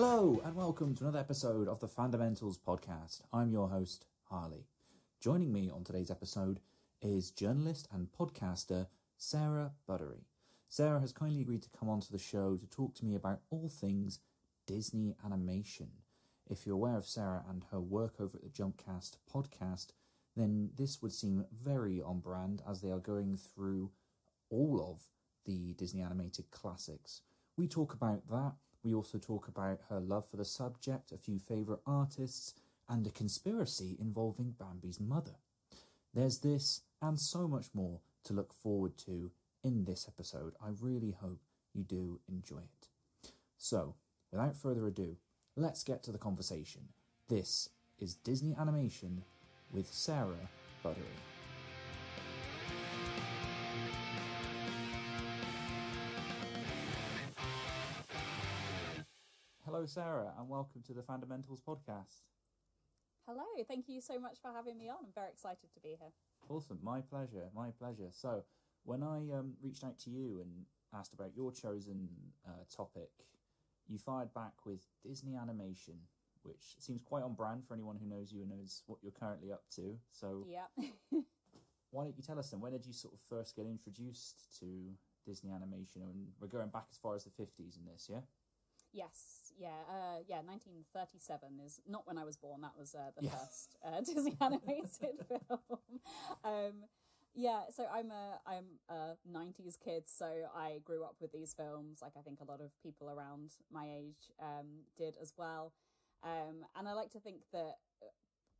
Hello, and welcome to another episode of the Fundamentals podcast. I'm your host, Harley. Joining me on today's episode is journalist and podcaster Sarah Buttery. Sarah has kindly agreed to come onto the show to talk to me about all things Disney animation. If you're aware of Sarah and her work over at the Jumpcast podcast, then this would seem very on brand as they are going through all of the Disney animated classics. We talk about that. We also talk about her love for the subject, a few favourite artists, and a conspiracy involving Bambi's mother. There's this and so much more to look forward to in this episode. I really hope you do enjoy it. So, without further ado, let's get to the conversation. This is Disney Animation with Sarah Buttery. Hello, Sarah, and welcome to the Fundamentals podcast. Hello, thank you so much for having me on. I'm very excited to be here. Awesome, my pleasure, my pleasure. So, when I um, reached out to you and asked about your chosen uh, topic, you fired back with Disney animation, which seems quite on brand for anyone who knows you and knows what you're currently up to. So, Yeah. why don't you tell us then? When did you sort of first get introduced to Disney animation? And we're going back as far as the 50s in this, yeah? Yes. Yeah. Uh, yeah. 1937 is not when I was born. That was uh, the Yeah. first uh, Disney animated film. Um, yeah. So I'm a I'm a 90s kid. So I grew up with these films. Like I think a lot of people around my age um, did as well. Um, and I like to think that uh,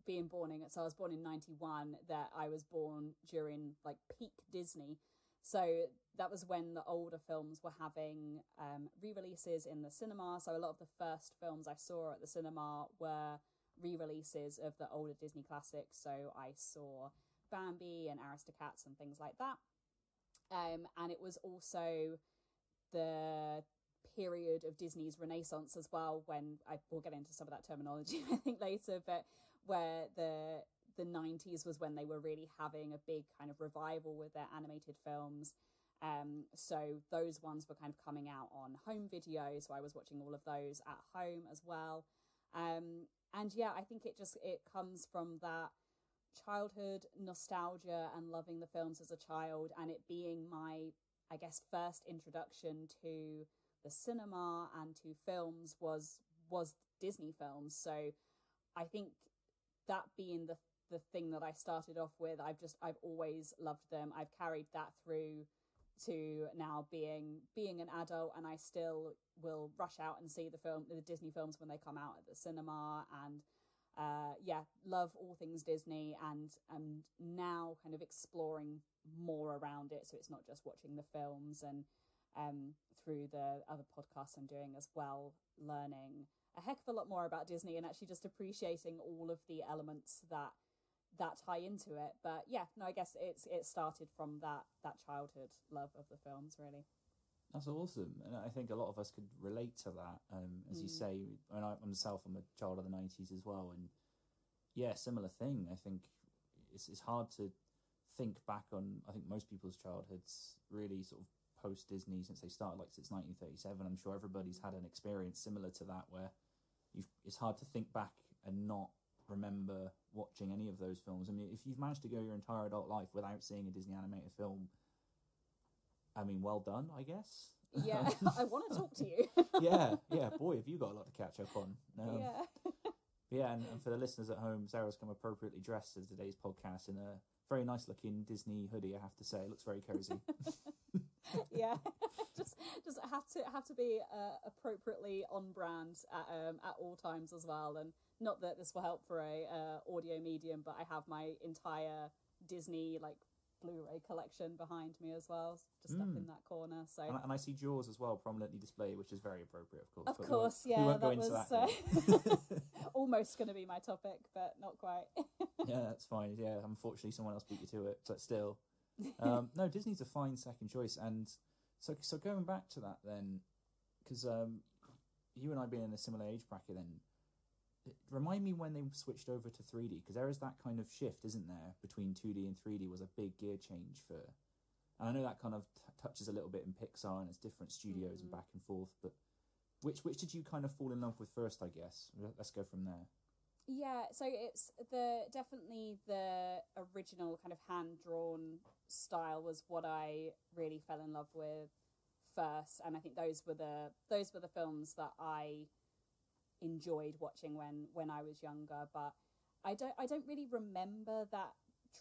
being born in so I was born in 91 that I was born during like peak Disney so that was when the older films were having um, re-releases in the cinema. So a lot of the first films I saw at the cinema were re-releases of the older Disney classics. So I saw Bambi and Aristocats and things like that. Um, and it was also the period of Disney's renaissance as well when I will get into some of that terminology I think later but where the the 90s was when they were really having a big kind of revival with their animated films um so those ones were kind of coming out on home video so I was watching all of those at home as well um and yeah I think it just it comes from that childhood nostalgia and loving the films as a child and it being my I guess first introduction to the cinema and to films was was Disney films. So I think that being the the thing that I started off with, I've just I've always loved them. I've carried that through to now being being an adult and I still will rush out and see the film the Disney films when they come out at the cinema. And uh yeah, love all things Disney and and now kind of exploring more around it. So it's not just watching the films and um, through the other podcasts I'm doing as well, learning a heck of a lot more about Disney and actually just appreciating all of the elements that that tie into it. But yeah, no, I guess it's it started from that that childhood love of the films, really. That's awesome, and I think a lot of us could relate to that. Um, as you say, and I myself, I'm a child of the '90s as well, and yeah, similar thing. I think it's it's hard to think back on. I think most people's childhoods really sort of post Disney since they started, like since 1937. I'm sure everybody's had an experience similar to that where you it's hard to think back and not remember watching any of those films. I mean, if you've managed to go your entire adult life without seeing a Disney animated film, I mean, well done, I guess. Yeah, I want to talk to you. yeah, yeah, boy, have you got a lot to catch up on. Um, yeah, yeah, and, and for the listeners at home, Sarah's come appropriately dressed for today's podcast in a very nice looking Disney hoodie. I have to say, it looks very cozy. yeah. just just have to have to be uh, appropriately on brand at um, at all times as well. And not that this will help for a uh, audio medium, but I have my entire Disney like Blu-ray collection behind me as well, just up in that corner. So and, I, and I see Jaws as well prominently displayed, which is very appropriate, of course. Of we course, won't- yeah, we won't go that into was that. uh, almost going to be my topic, but not quite. yeah, that's fine. Yeah, unfortunately, someone else beat you to it, but still, um, no, Disney's a fine second choice. And so, so going back to that, then, because um, you and I being in a similar age bracket, then remind me when they switched over to three D, because there is that kind of shift, isn't there, between two D and three D was a big gear change for. And I know that kind of t- touches a little bit in Pixar and it's different studios and back and forth, but which which did you kind of fall in love with first? I guess. Let's go from there. Yeah, so it's the definitely the original kind of hand drawn style was what I really fell in love with first, and I think those were the those were the films that I enjoyed watching when when I was younger. But I don't I don't really remember that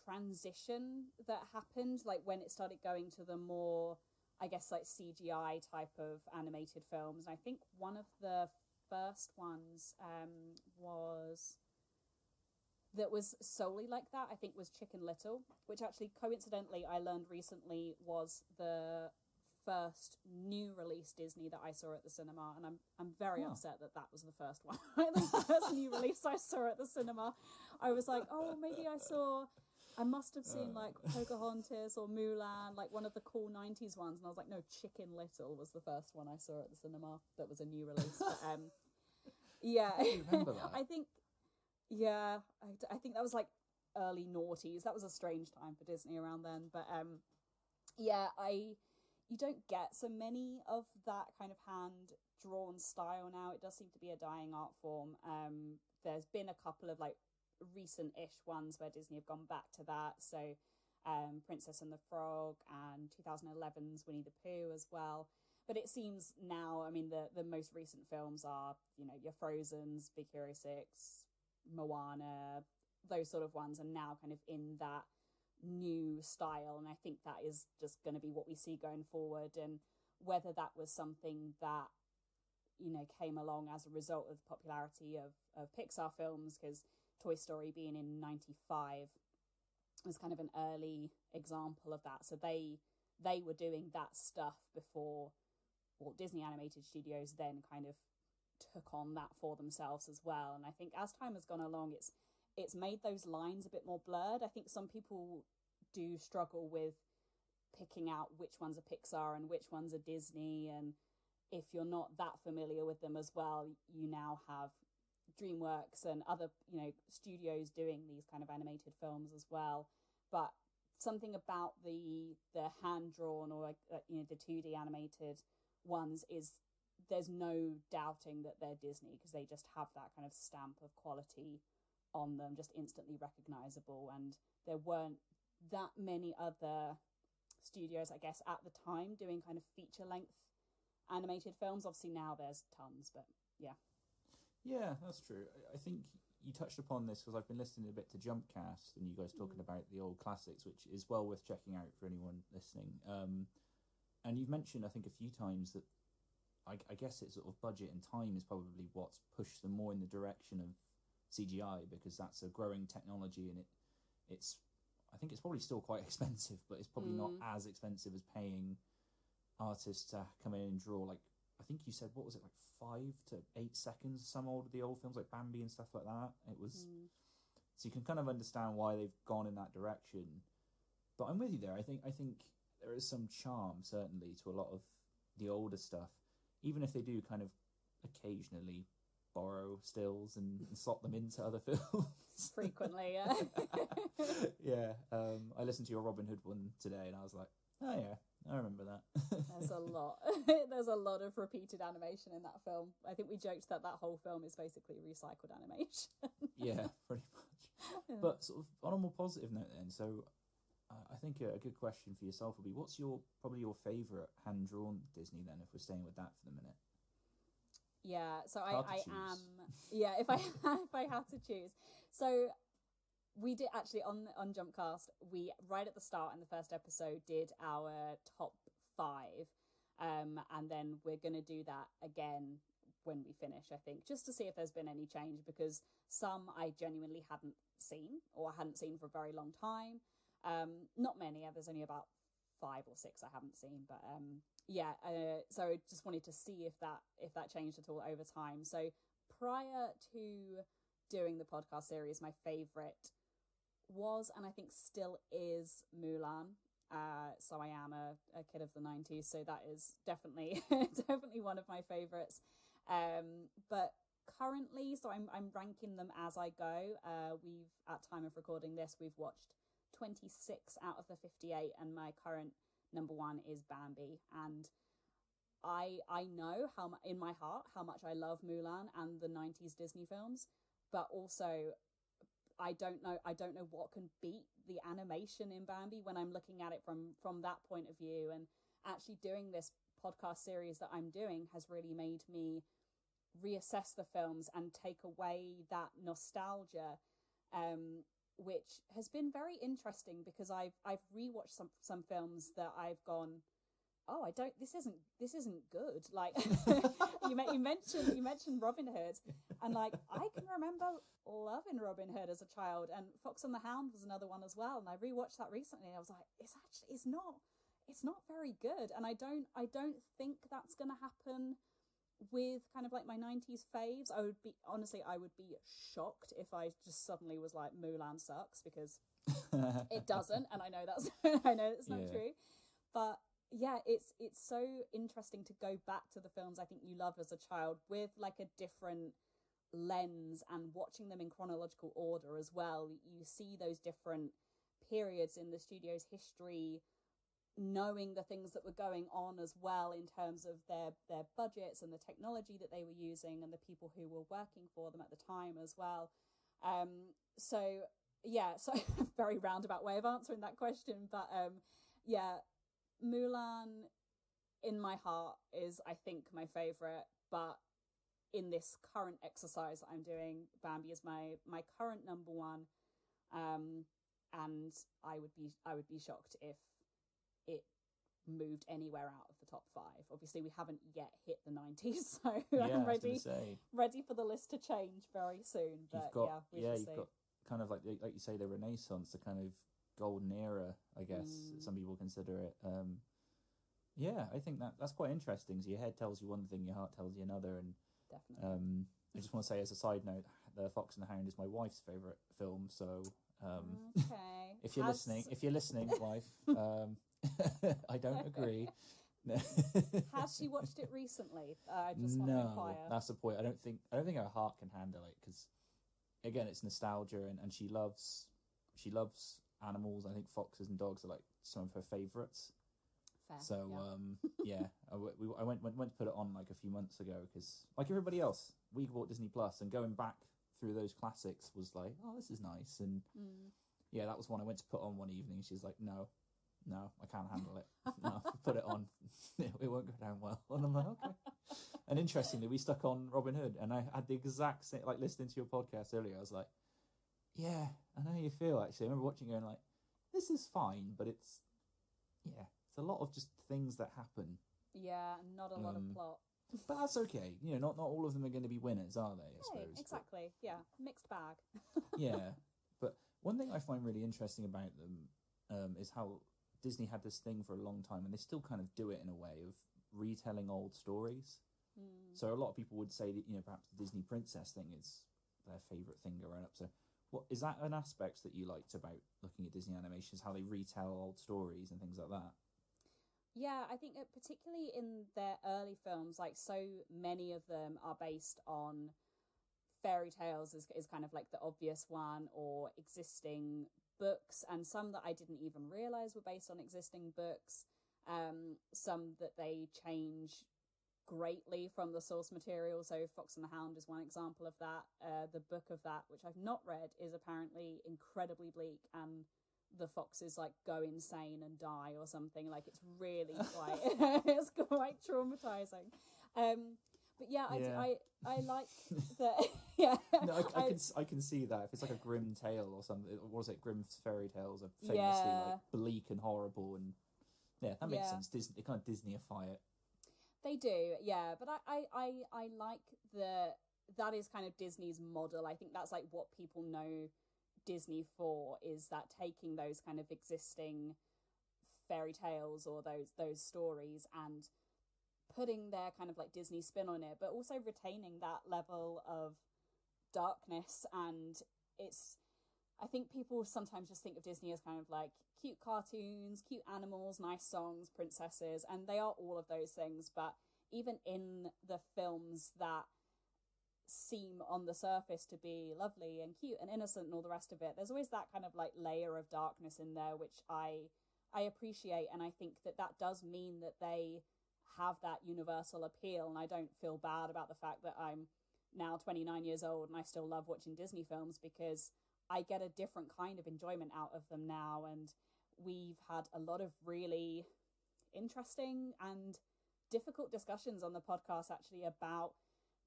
transition that happened, like when it started going to the more I guess like CGI type of animated films. And I think one of the first ones um, was that was solely like that. I think was Chicken Little, which actually coincidentally I learned recently was the first new release Disney that I saw at the cinema, and I'm I'm very oh. upset that that was the first one. the first new release I saw at the cinema, I was like, oh, maybe I saw. I must have seen like Pocahontas or Mulan, like one of the cool '90s ones, and I was like, no, Chicken Little was the first one I saw at the cinema that was a new release. But, um, yeah, I, I think, yeah, I, I think that was like early noughties. That was a strange time for Disney around then, but um, yeah, I you don't get so many of that kind of hand drawn style now. It does seem to be a dying art form. Um, there's been a couple of like recent ish ones where Disney have gone back to that. So, um, Princess and the Frog and 2011's Winnie the Pooh as well. But it seems now, I mean, the, the most recent films are, you know, your Frozen's, Big Hero 6, Moana, those sort of ones, and now kind of in that new style and i think that is just going to be what we see going forward and whether that was something that you know came along as a result of the popularity of, of pixar films because toy story being in 95 was kind of an early example of that so they they were doing that stuff before walt disney animated studios then kind of took on that for themselves as well and i think as time has gone along it's it's made those lines a bit more blurred. I think some people do struggle with picking out which ones are Pixar and which ones are Disney. And if you're not that familiar with them as well, you now have DreamWorks and other you know studios doing these kind of animated films as well. But something about the the hand drawn or uh, you know the two D animated ones is there's no doubting that they're Disney because they just have that kind of stamp of quality on them, just instantly recognizable. And there weren't that many other studios, I guess, at the time doing kind of feature length animated films. Obviously, now there's tons, but yeah. Yeah, that's true. I think you touched upon this because I've been listening a bit to Jumpcast and you guys talking mm. about the old classics, which is well worth checking out for anyone listening. Um, and you've mentioned, I think, a few times that I, I guess it's sort of budget and time is probably what's pushed them more in the direction of CGI because that's a growing technology and it it's I think it's probably still quite expensive, but it's probably mm. not as expensive as paying artists to come in and draw like think you said what was it like five to eight seconds some old of the old films like Bambi and stuff like that. It was mm. so you can kind of understand why they've gone in that direction. But I'm with you there. I think I think there is some charm certainly to a lot of the older stuff, even if they do kind of occasionally borrow stills and, and slot them into other films frequently. Yeah, yeah. Um, I listened to your Robin Hood one today, and I was like, oh yeah, I remember that. There's a lot. There's a lot of repeated animation in that film. I think we joked that that whole film is basically recycled animation. yeah, pretty much. Yeah. But sort of on a more positive note, then. So, uh, I think a, a, good question for yourself would be, what's your probably your favorite hand drawn Disney? Then, if we're staying with that for the minute. Yeah, so I, I am. Yeah, if I if I had to choose, so we did actually on on Jumpcast. We right at the start in the first episode did our top five, um, and then we're gonna do that again when we finish. I think just to see if there's been any change because some I genuinely hadn't seen or hadn't seen for a very long time. Um, not many. There's only about five or six I haven't seen, but um, yeah, uh, so I just wanted to see if that if that changed at all over time. So prior to doing the podcast series, my favorite was and I think still is Mulan. Uh, so I am a, a kid of the '90s, so that is definitely definitely one of my favorites. Um, but currently, so I'm I'm ranking them as I go. Uh, we've at time of recording this, we've watched 26 out of the 58, and my current number one is Bambi. And I I know how in my heart how much I love Mulan and the '90s Disney films, but also I don't know I don't know what can beat the animation in Bambi when I'm looking at it from from that point of view. And actually doing this podcast series that I'm doing has really made me reassess the films and take away that nostalgia um, which has been very interesting because I've I've rewatched some some films that I've gone, oh, I don't. This isn't this isn't good. Like you you mentioned you mentioned Robin Hood, and like I can remember loving Robin Hood as a child, and Fox and the Hound was another one as well. And I rewatched that recently, and I was like, it's actually it's not it's not very good, and I don't I don't think that's going to happen with kind of like my 90s faves i would be honestly i would be shocked if i just suddenly was like mulan sucks because it doesn't and i know that's i know it's not Yeah. true but yeah it's it's so interesting to go back to the films i think you loved as a child with like a different lens and watching them in chronological order as well. You see those different periods in the studio's history knowing the things that were going on as well in terms of their their budgets and the technology that they were using and the people who were working for them at the time as well. Um so yeah so very roundabout way of answering that question but um yeah mulan in my heart is i think my favorite but in this current exercise that i'm doing bambi is my my current number one um and i would be i would be shocked if it moved anywhere out of the top five. Obviously, we haven't yet hit the 90s, so yeah, I'm ready ready for the list to change very soon. But you've got yeah, we yeah, you've see. got kind of like like you say the Renaissance, the kind of golden era, I guess Mm. some people consider it. Um, yeah, I think that that's quite interesting. So your head tells you one thing, your heart tells you another, and Definitely. Um, I just want to say as a side note, The Fox and the Hound is my wife's favourite film. So um, okay. if you're listening, if you're listening, wife, um, I don't agree. Has she watched it recently? Uh, I just want to no, inquire. that's the point. I don't think I don't think her heart can handle it because, again, it's nostalgia, and, and she loves she loves animals. I think foxes and dogs are like some of her favourites. Fair, So yeah. um, yeah, I, we, I went, went went to put it on like a few months ago because like everybody else, we bought Disney Plus and going back through those classics was like, oh, this is nice, and Mm. yeah, that was one I went to put on one evening. She's like, no, no, I can't handle it. No, put it on, it won't go down well. And I'm like, okay. And interestingly, we stuck on Robin Hood, and I had the exact same like listening to your podcast earlier. I was like, yeah, I know how you feel. Actually, I remember watching it and like, this is fine, but it's yeah, it's a lot of just things that happen. yeah, not a lot Um, of plot. But that's okay. You know, not not all of them are going to be winners, are they? I suppose. But- exactly. Yeah, mixed bag. yeah, but one thing I find really interesting about them um, is how Disney had this thing for a long time, and they still kind of do it in a way of retelling old stories. Mm. So a lot of people would say that you know perhaps the Disney princess thing is their favorite thing growing up. So what is that an aspect that you liked about looking at Disney animations? How they retell old stories and things like that. Yeah, I think particularly in their early films, like so many of them are based on fairy tales is, is kind of like the obvious one or existing books and some that I didn't even realize were based on existing books. Um, some that they change greatly from the source material. So Fox and the Hound is one example of that. Uh, the book of that, which I've not read, is apparently incredibly bleak and the foxes like go insane and die or something. Like it's really quite it's quite traumatizing. Um, but yeah, I, Yeah. I I like that. yeah, No, I, I I- can I can see that if it's like a grim tale or something. Or was it Grimm fairy tales are famously Yeah. like bleak and horrible and yeah, that makes Yeah. sense. Disney they kind of Disneyify it. They do, yeah. But I, I, I, I like the that is kind of Disney's model. I think that's like what people know Disney for is that taking those kind of existing fairy tales or those those stories and putting their kind of like Disney spin on it, but also retaining that level of darkness and it's I think people sometimes just think of Disney as kind of like cute cartoons, cute animals, nice songs, princesses, and they are all of those things. But even in the films that seem on the surface to be lovely and cute and innocent and all the rest of it, there's always that kind of like layer of darkness in there, which I I appreciate, and I think that that does mean that they have that universal appeal. And I don't feel bad about the fact that I'm now 29 years old and I still love watching Disney films because I get a different kind of enjoyment out of them now. And we've had a lot of really interesting and difficult discussions on the podcast actually about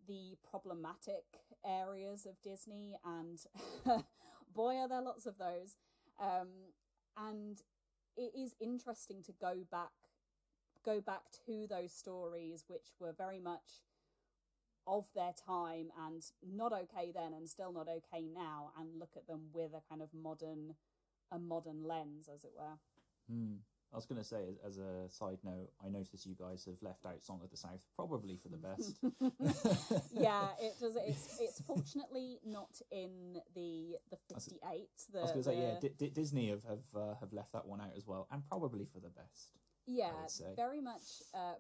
the problematic areas of Disney, and boy, are there lots of those. Um, and it is interesting to go back, go back to those stories, which were very much of their time and not okay then, and still not okay now, and look at them with a kind of modern, a modern lens, as it were. Hmm. I was going to say, as a side note, I notice you guys have left out "Song of the South," probably for the best. yeah, it does. It's it's fortunately not in the the fifty eight. I was going to say, yeah, D- D- Disney have have uh, have left that one out as well, and probably for the best. Yeah, very much. Uh,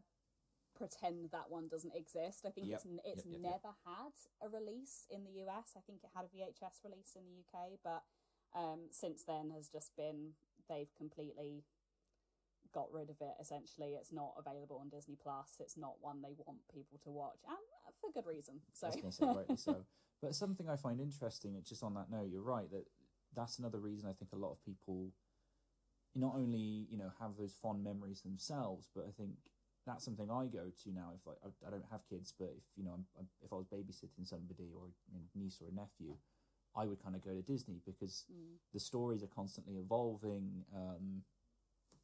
pretend that one doesn't exist. I think yep. it's it's yep, yep, never had a release in the US. I think it had a VHS release in the UK, but um, since then has just been they've completely got rid of it essentially it's not available on disney plus it's not one they want people to watch and for good reason so I was say rightly so but something i find interesting just on that note you're right that that's another reason i think a lot of people not only you know have those fond memories themselves but i think that's something i go to now if like, I, I don't have kids but if you know I'm, I'm, if i was babysitting somebody or a niece or a nephew i would kind of go to disney because mm. the stories are constantly evolving um,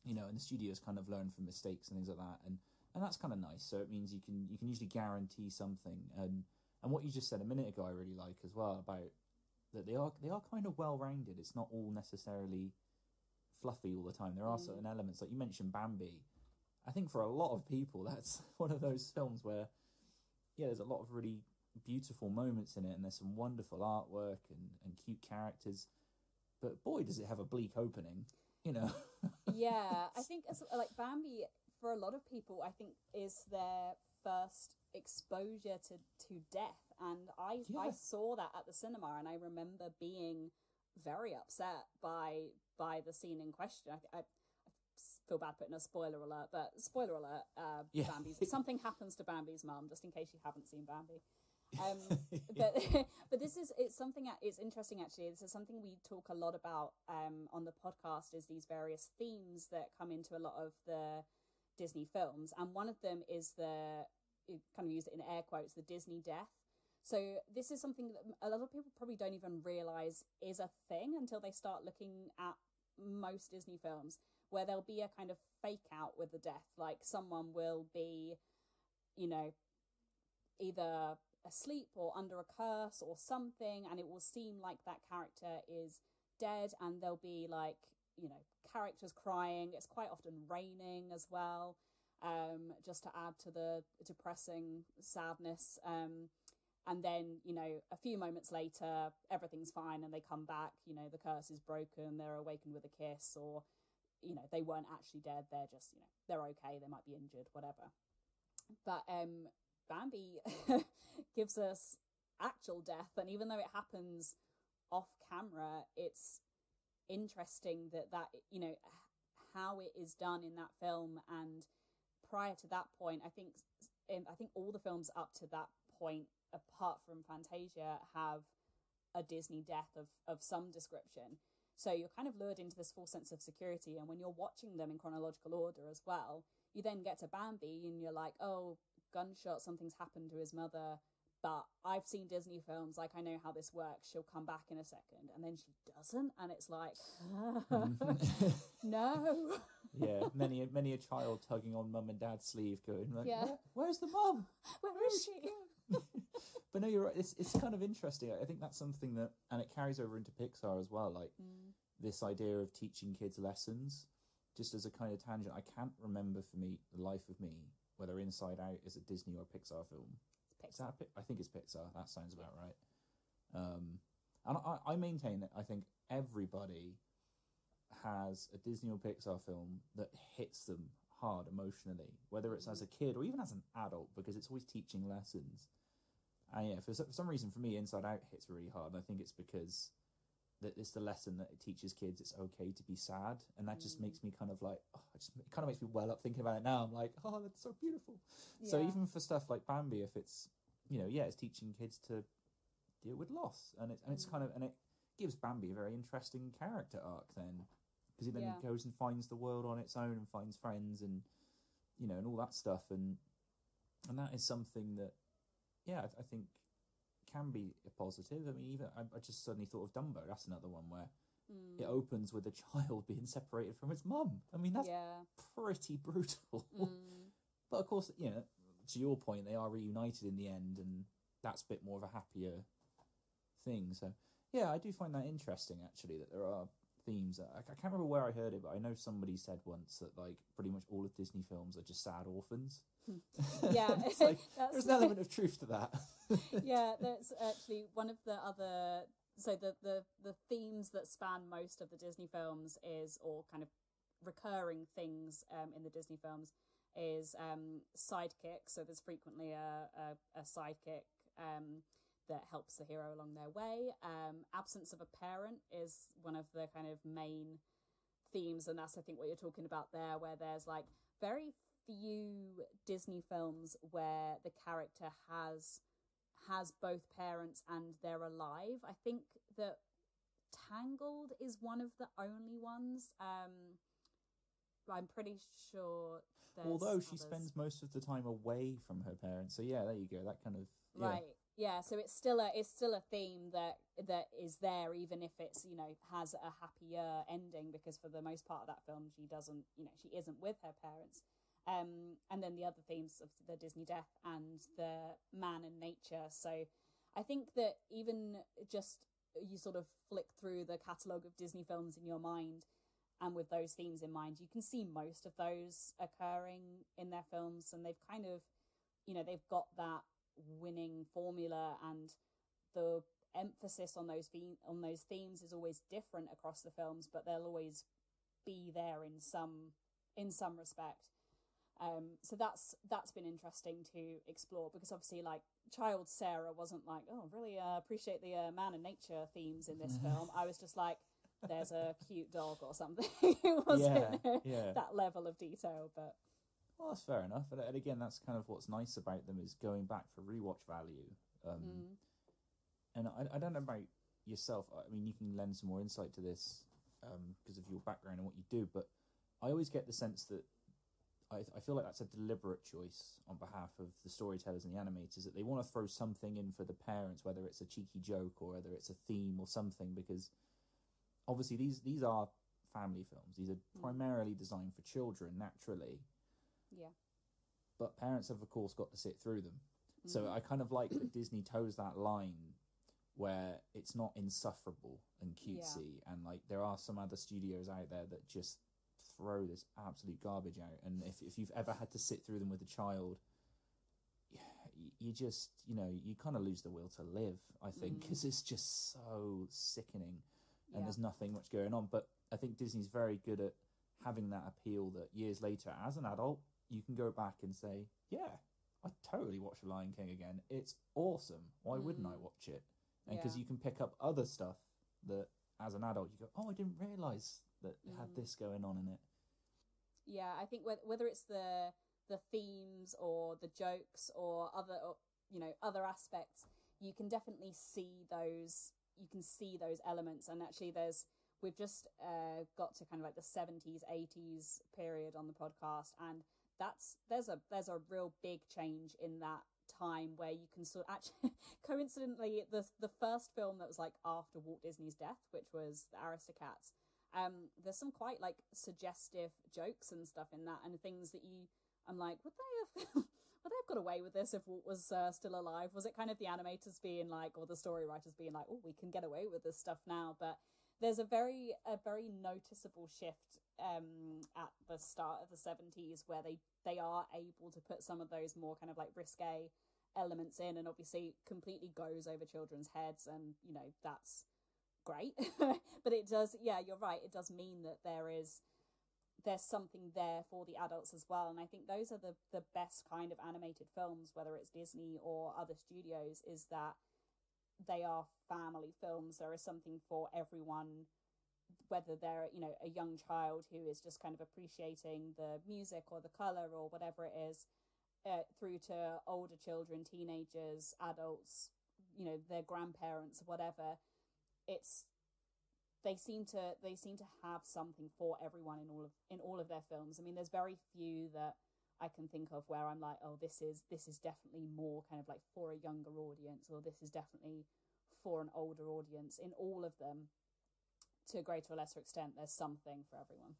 you know, and the studios kind of learn from mistakes and things like that, and and that's kind of nice. So it means you can you can usually guarantee something, and and what you just said a minute ago, I really like as well about that they are they are kind of well rounded. It's not all necessarily fluffy all the time. There are mm. certain elements, like you mentioned, Bambi. I think for a lot of people, that's one of those films where, yeah, there's a lot of really beautiful moments in it, and there's some wonderful artwork and, and cute characters. But boy, does it have a bleak opening you know. yeah, I think as, like Bambi for a lot of people, I think is their first exposure to to death, and I yeah. I saw that at the cinema, and I remember being very upset by by the scene in question. I, I, feel bad putting a spoiler alert, but spoiler alert, uh, yeah. Bambi's something happens to Bambi's mum. Just in case you haven't seen Bambi. Um, but but this is it's something it's interesting actually. This is something we talk a lot about um, on the podcast. Is these various themes that come into a lot of the Disney films, and one of them is the kind of use it in air quotes the Disney death. So this is something that a lot of people probably don't even realize is a thing until they start looking at most Disney films, where there'll be a kind of fake out with the death, like someone will be, you know, either asleep or under a curse or something, and it will seem like that character is dead, and there'll be like, you know, characters crying. It's quite often raining as well, um, just to add to the depressing sadness. Um, and then, you know, a few moments later, everything's fine and they come back, you know, the curse is broken, they're awakened with a kiss, or, you know, they weren't actually dead, they're just, you know, they're okay, they might be injured, whatever. But um, Bambi gives us actual death, and even though it happens off camera, it's interesting that that you know how it is done in that film. And prior to that point, I think I think all the films up to that point, apart from Fantasia, have a Disney death of of some description. So you're kind of lured into this false sense of security, and when you're watching them in chronological order as well, you then get to Bambi, and you're like, oh, gunshot, something's happened to his mother. But I've seen Disney films, like I know how this works. She'll come back in a second, and then she doesn't, and it's like, no. yeah, many a, many a child tugging on mum and dad's sleeve, going like, yeah. Where, "Where's the mum? Where, Where is she?" but no, you're right. It's it's kind of interesting. I think that's something that, and it carries over into Pixar as well. Like mm. This idea of teaching kids lessons. Just as a kind of tangent, I can't remember for me the life of me whether Inside Out is a Disney or a Pixar film. It's Pixar. I think it's Pixar. That sounds about right. Um, and I, I maintain that I think everybody has a Disney or Pixar film that hits them hard emotionally, whether it's as a kid or even as an adult, because it's always teaching lessons. And yeah, for, for some reason, for me, Inside Out hits really hard. And I think it's because that it's the lesson that it teaches kids it's okay to be sad, and that just Mm. makes me kind of like, oh, it, just, it kind of makes me well up thinking about it now. I'm like, oh, that's so beautiful. So even for stuff like Bambi, if it's you know, yeah, it's teaching kids to deal with loss, and it's and it's Mm. kind of and it gives Bambi a very interesting character arc then, because he then Yeah. goes and finds the world on its own and finds friends and you know and all that stuff and and that is something that yeah I, I think can be a positive. I mean, even I, I just suddenly thought of Dumbo. That's another one where Mm. it opens with a child being separated from its mum. I mean, that's yeah. pretty brutal. Mm. But of course, you know, to your point, they are reunited in the end, and that's a bit more of a happier thing. So, yeah, I do find that interesting actually that there are themes. I, I can't remember where I heard it, but I know somebody said once that like pretty much all of Disney films are just sad orphans. Yeah, it's like there's an element of truth to that. yeah, that's actually one of the other. So the, the the themes that span most of the Disney films is, or kind of recurring things um, in the Disney films, is um, sidekick. So there's frequently a a, a sidekick um, that helps the hero along their way. Um, absence of a parent is one of the kind of main themes, and that's I think what you're talking about there, where there's like very few Disney films where the character has has both parents and they're alive. I think that Tangled is one of the only ones. Um, I'm pretty sure. Although she others. spends most of the time away from her parents, so yeah, there you go. That kind of yeah. right yeah so it's still a it's still a theme that that is there even if it's you know has a happier ending because for the most part of that film she doesn't you know she isn't with her parents um and then the other themes of the disney death and the man and nature. So i think that even just you sort of flick through the catalogue of disney films in your mind and with those themes in mind you can see most of those occurring in their films. And they've kind of you know they've got that winning formula and the emphasis on those on those themes is always different across the films but they'll always be there in some in some respect um so that's that's been interesting to explore because obviously like child sarah wasn't like oh really uh, appreciate the uh, man and nature themes in this film i was just like there's a cute dog or something it wasn't Yeah, yeah. that level of detail but Well, that's fair enough. And, and again, that's kind of what's nice about them is going back for rewatch value. Um, mm, And I, I don't know about yourself. I mean, you can lend some more insight to this because of your background and what you do. But I always get the sense that I, I feel like that's a deliberate choice on behalf of the storytellers and the animators that they want to throw something in for the parents, whether it's a cheeky joke or whether it's a theme or something, because obviously these these are family films. These are Mm. primarily designed for children, naturally. yeah but parents have of course got to sit through them. So Mm. I kind of like that Disney toes that line where it's not insufferable and cutesy, and like there are some other studios out there that just throw this absolute garbage out. And if if you've ever had to sit through them with a child, you just you know you kind of lose the will to live. I think Mm. because it's just so sickening, and Yeah. there's nothing much going on. But I think Disney's very good at having that appeal that years later, as an adult, you can go back and say, "Yeah, I totally watch The Lion King again. It's awesome. Why wouldn't I Mm. watch it?" And because Yeah. you can pick up other stuff that, as an adult, you go, "Oh, I didn't realize that it had Mm. this going on in it." yeah i think whether, whether it's the the themes or the jokes or other or, you know other aspects you can definitely see those you can see those elements and actually there's we've just uh, got to kind of like the 70s 80s period on the podcast and that's there's a there's a real big change in that time where you can sort of actually coincidentally the the first film that was like after Walt Disney's death which was the Aristocats um there's some quite like suggestive jokes and stuff in that and things that you I'm like would they have would they have got away with this if Walt was uh, still alive? Was it kind of the animators being like or the story writers being like oh we can get away with this stuff now but there's a very a very noticeable shift um at the start of the 70s where they they are able to put some of those more kind of like risque elements in and obviously completely goes over children's heads and you know that's great but it does yeah you're right it does mean that there is there's something there for the adults as well and i think those are the the best kind of animated films whether it's disney or other studios is that they are family films. There is something for everyone, whether they're you know a young child who is just kind of appreciating the music or the color or whatever it is, uh, through to older children, teenagers, adults, you know their grandparents, whatever. It's they seem to they seem to have something for everyone in all of in all of their films. I mean, there's very few that I can think of where I'm like, oh, this is this is definitely more kind of like for a younger audience, or this is definitely for an older audience. In all of them, to a greater or lesser extent, there's something for everyone.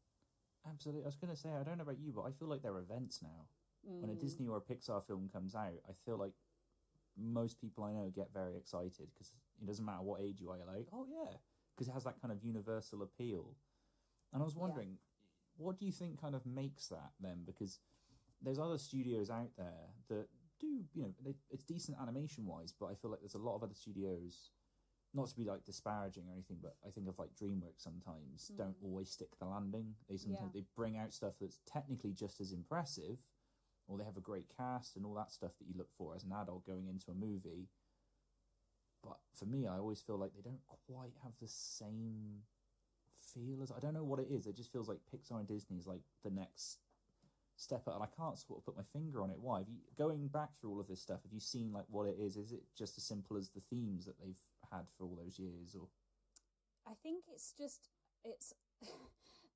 Absolutely. I was going to say, I don't know about you, but I feel like there are events now. Mm. When a Disney or a Pixar film comes out, I feel like most people I know get very excited because it doesn't matter what age you are, you're like, oh yeah, because it has that kind of universal appeal. And I was wondering, what do you think kind of makes that then? Because there's other studios out there that do, you know, they, it's decent animation wise, but I feel like there's a lot of other studios, not to be like disparaging or anything, but I think of like DreamWorks sometimes Mm. don't always stick the landing. They sometimes they bring out stuff that's technically just as impressive, or they have a great cast and all that stuff that you look for as an adult going into a movie. But for me, I always feel like they don't quite have the same feel as I don't know what it is. It just feels like Pixar and Disney is like the next step up, and I can't sort of put my finger on it. Why? Have you going back through all of this stuff? Have you seen like what it is? Is it just as simple as the themes that they've had for all those years, or I think it's just it's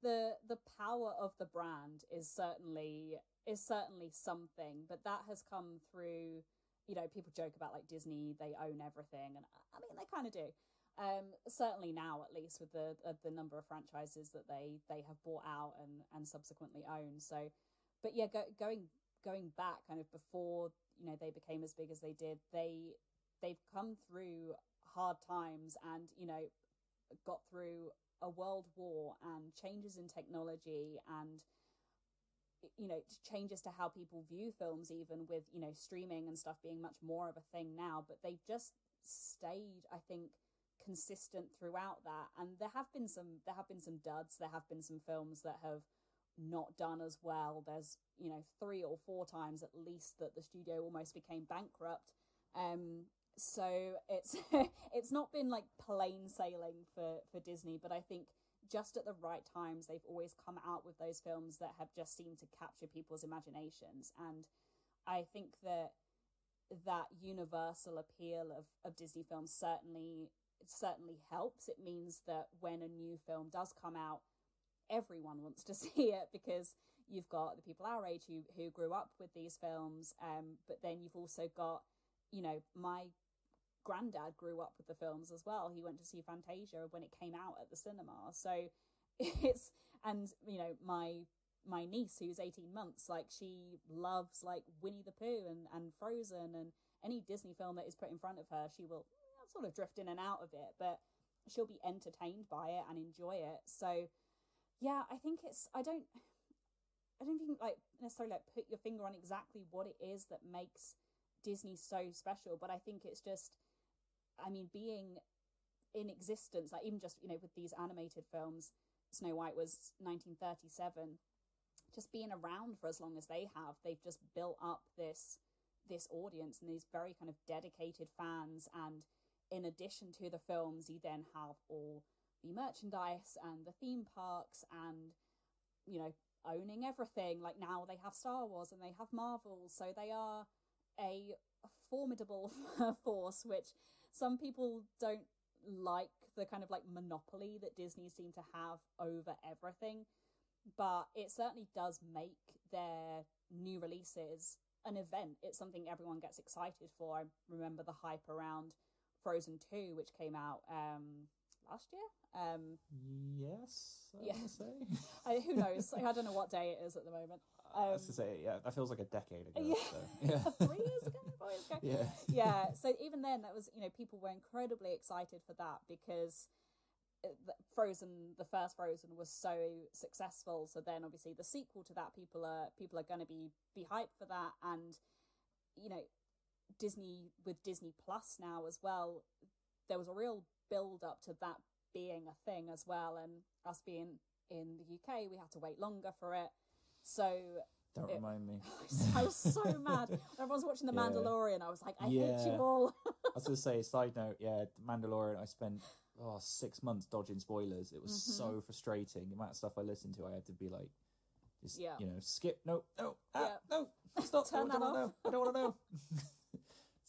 the the power of the brand is certainly is certainly something, but that has come through. You know, people joke about like Disney; they own everything, and I mean they kind of do. Um, certainly now, at least with the uh, the number of franchises that they they have bought out and and subsequently own. So, but yeah, go, going going back kind of before you know they became as big as they did, they they've come through hard times and you know got through a world war and changes in technology and you know changes to how people view films even with you know streaming and stuff being much more of a thing now but they've just stayed i think consistent throughout that. And there have been some there have been some duds. There have been some films that have not done as well. There's you know three or four times at least that the studio almost became bankrupt. Um so it's it's not been like plain sailing for for Disney, but I think just at the right times they've always come out with those films that have just seemed to capture people's imaginations, and I think that that universal appeal of of Disney films certainly certainly helps. It means that when a new film does come out, everyone wants to see it because you've got the people our age who who grew up with these films, um, but then you've also got you know my granddad grew up with the films as well. He went to see Fantasia when it came out at the cinema. So it's and you know my my niece who's 18 months like she loves like Winnie the Pooh and and Frozen and any Disney film that is put in front of her, she will sort of drift in and out of it, but she'll be entertained by it and enjoy it. So yeah, I think it's I don't I don't think like necessarily like put your finger on exactly what it is that makes Disney so special, but I think it's just I mean, being in existence, like even just you know with these animated films, Snow White was 1937. Just being around for as long as they have, they've just built up this this audience and these very kind of dedicated fans. And in addition to the films, you then have all the merchandise and the theme parks and you know owning everything. Like now they have Star Wars and they have Marvel, so they are a formidable force, which some people don't like the kind of like monopoly that Disney seem to have over everything, but it certainly does make their new releases an event. It's something everyone gets excited for. I remember the hype around Frozen 2, which came out um, last year. Um, yes, I Yeah. I, who knows? I don't know what day it is at the moment. Um, I was to say, yeah, that feels like a decade ago. Yeah. So, yeah. Three years ago, four years ago. yeah. yeah so even then that was you know people were incredibly excited for that because uh, the- frozen the first frozen was so successful so then obviously the sequel to that people are people are going to be be hyped for that and you know disney with disney plus now as well there was a real build up to that being a thing as well and us being in the uk we had to wait longer for it so Don't It- remind me. I was so mad. When everyone's watching The Yeah. Mandalorian. I was like, I hate you Yeah. all. I was going to say, side note, yeah, The Mandalorian, I spent oh, six months dodging spoilers. It was Mhm. so frustrating. The amount of stuff I listened to, I had to be like, just, Yeah. you know, skip, no, no, ah, Yeah. no, stop, Turn I that don't want to off. know. I don't want to know.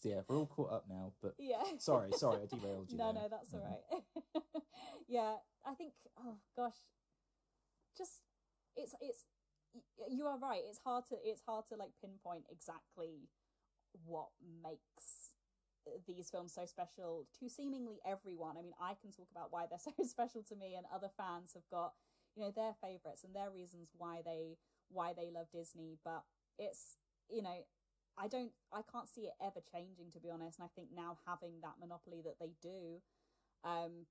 so, yeah, we're all caught up now, but yeah. sorry, sorry, I derailed you. no, there. no, that's all Mhm. right. yeah, I think. Oh gosh, just it's it's you are right. It's hard to it's hard to like pinpoint exactly what makes these films so special to seemingly everyone. I mean, I can talk about why they're so special to me, and other fans have got you know their favorites and their reasons why they why they love Disney. But it's you know I don't I can't see it ever changing to be honest. And I think now having that monopoly that they do, um,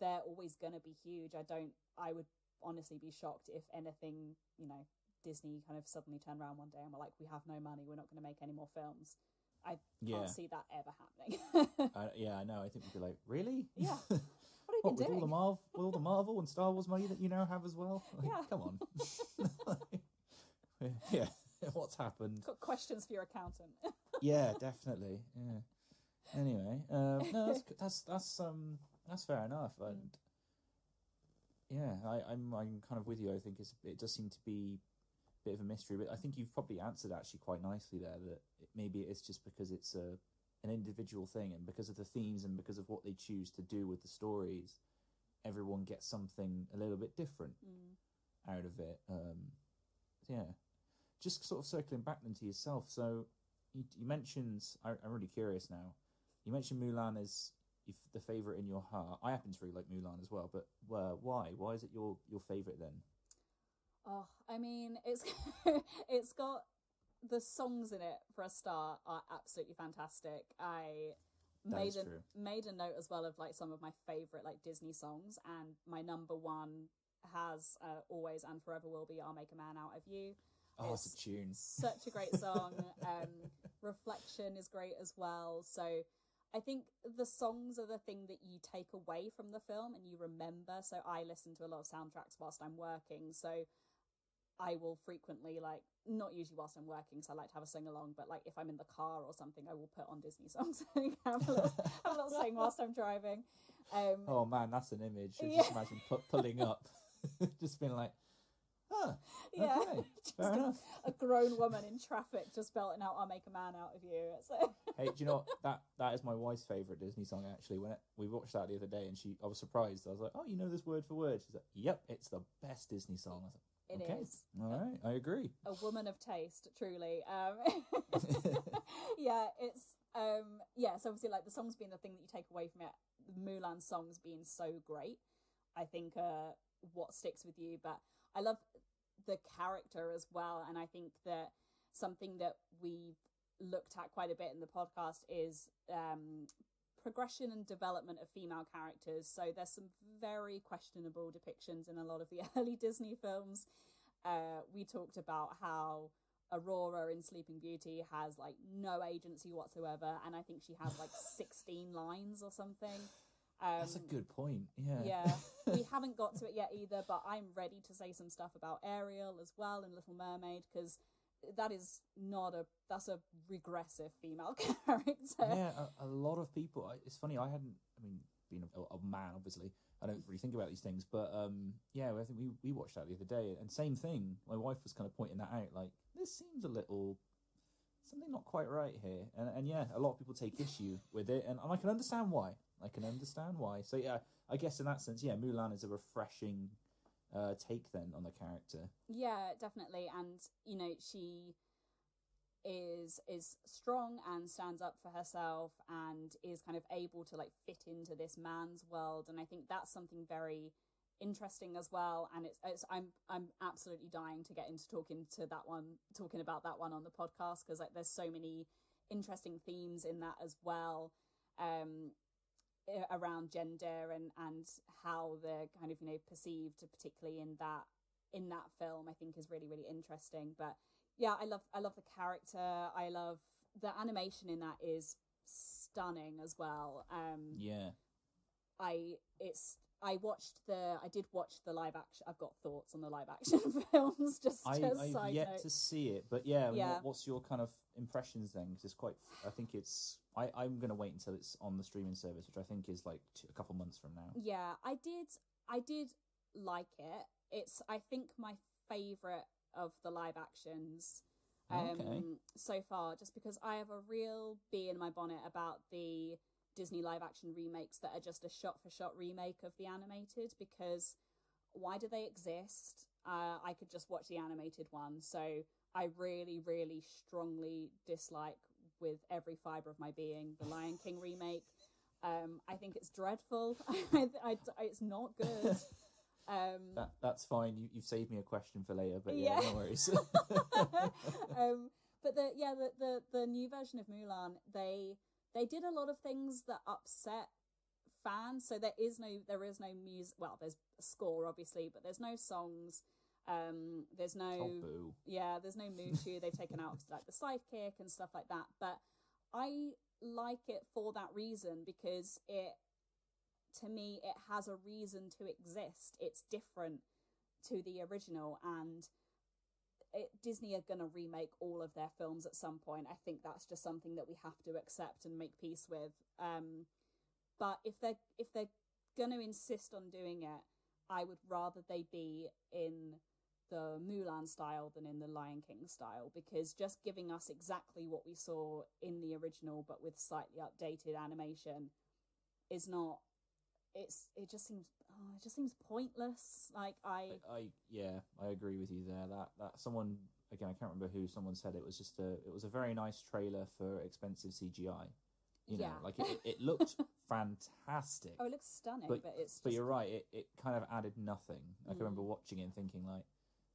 they're always gonna be huge. I don't I would honestly be shocked if anything, you know, Disney kind of suddenly turn around one day and we're like, we have no money, we're not gonna make any more films. I Yeah, can't see that ever happening. I, yeah, I know. I think we'd be like, really? Yeah. what What, with all the doing? Marvel, with all the Marvel and Star Wars money that you now have as well? Like, Yeah. come on. yeah, what's happened? Got questions for your accountant. yeah, definitely. Yeah. Anyway, um, no, that's that's that's um that's fair enough, and yeah, I, I'm I'm kind of with you. I think it's it does seem to be a bit of a mystery, but I think you've probably answered actually quite nicely there. That it, maybe it is just because it's a an individual thing, and because of the themes and because of what they choose to do with the stories, everyone gets something a little bit different Mm. out of it. Um, yeah, just sort of circling back then to yourself. So you, you mentioned, I, I'm really curious now. You mentioned Mulan as if the favorite in your heart. I happen to really like Mulan as well, but uh, why? Why is it your your favorite then? Oh, I mean, it's it's got the songs in it for a start are absolutely fantastic. I That made a true. made a note as well of like some of my favorite like Disney songs, and my number one has uh, always and forever will be "I'll Make a Man Out of You." Oh, it's, It's a tune. Such a great song. um, Reflection is great as well. So I think the songs are the thing that you take away from the film and you remember. So I listen to a lot of soundtracks whilst I'm working. So I will frequently like not usually whilst I'm working, so I like to have a sing along. But like if I'm in the car or something, I will put on Disney songs and have a little, have a little sing whilst I'm driving. Um, oh man, that's an image. Yeah. Just imagine pu- pulling up, just being like, huh, yeah, okay, Just fair a- enough. a grown woman in traffic just belting out "I'll make a man out of you." So Hey, do you know what? that that is my wife's favorite Disney song actually? When it, we watched that the other day, and she, I was surprised. I was like, "Oh, you know this word for word?" She's like, "Yep, it's the best Disney song." I was it like, is "Okay, all right, I agree." a woman of taste, truly. Um, yeah, it's um, yeah. So obviously, like the songs being the thing that you take away from it, The Mulan songs being so great, I think uh, what sticks with you. But I love the character as well, and I think that something that we've looked at quite a bit in the podcast is um, progression and development of female characters. So there's some very questionable depictions in a lot of the early Disney films. Uh, we talked about how Aurora in Sleeping Beauty has like no agency whatsoever, and I think she has like 16 lines or something. Um, That's a good point. Yeah. yeah, we haven't got to it yet either, but I'm ready to say some stuff about Ariel as well in Little Mermaid because that is not a that's a regressive female character. yeah, a, a lot of people. I- It's funny. I hadn't. I mean, being a, a man, obviously, I don't really think about these things. But um, yeah, I think we we watched that the other day, and same thing. My wife was kind of pointing that out. Like, this seems a little something not quite right here. And and yeah, a lot of people take issue with it, and, and I can understand why. I can understand why. So yeah, I guess in that sense, yeah, Mulan is a refreshing uh, take then on the character. Yeah, definitely. And you know, she is is strong and stands up for herself and is kind of able to like fit into this man's world and I think that's something very interesting as well and it's, it's I'm I'm absolutely dying to get into talking to that one talking about that one on the podcast because like there's so many interesting themes in that as well um around gender and and how they're kind of you know perceived particularly in that in that film I think is really really interesting. But yeah I love I love the character. I love the animation in that is stunning as well. Um Yeah, I it's I watched the. I did watch the live action. I've got thoughts on the live action films. Just I, I've side yet note. to see it, but yeah, Yeah. What, what's your kind of impressions then? Because it's quite. I think it's. I, I'm going to wait until it's on the streaming service, which I think is like two, a couple months from now. Yeah, I did. I did like it. It's. I think my favorite of the live actions. Um, Okay. So far, just because I have a real bee in my bonnet about the Disney live action remakes that are just a shot for shot remake of the animated. Because why do they exist? Uh, I could just watch the animated one. So I really, really strongly dislike with every fiber of my being the Lion King remake. Um, I think it's dreadful. I, I, it's not good. Um, That that's fine. You, you've saved me a question for later, but yeah, Yeah. no worries. um, but the yeah the, the the new version of Mulan they they did a lot of things that upset fans. So there is no there is no music. Well, there's a score obviously, but there's no songs. Um, there's no oh yeah, there's no Mushu. They've taken out like the sidekick and stuff like that. But I like it for that reason because it, to me, it has a reason to exist. It's different to the original, and it, Disney are going to remake all of their films at some point. I think that's just something that we have to accept and make peace with. Um, but if they're if they're going to insist on doing it, I would rather they be in the Mulan style than in the Lion King style because just giving us exactly what we saw in the original but with slightly updated animation is not it's it just seems oh, it just seems pointless like I I, I yeah, I agree with you there. That that someone again, I can't remember who. Someone said it was just a it was a very nice trailer for expensive CGI. You know, Yeah. like it, it looked fantastic. oh it looks stunning but but, it's but just you're right. It it kind of added nothing. I remember Mm. watching it and thinking like,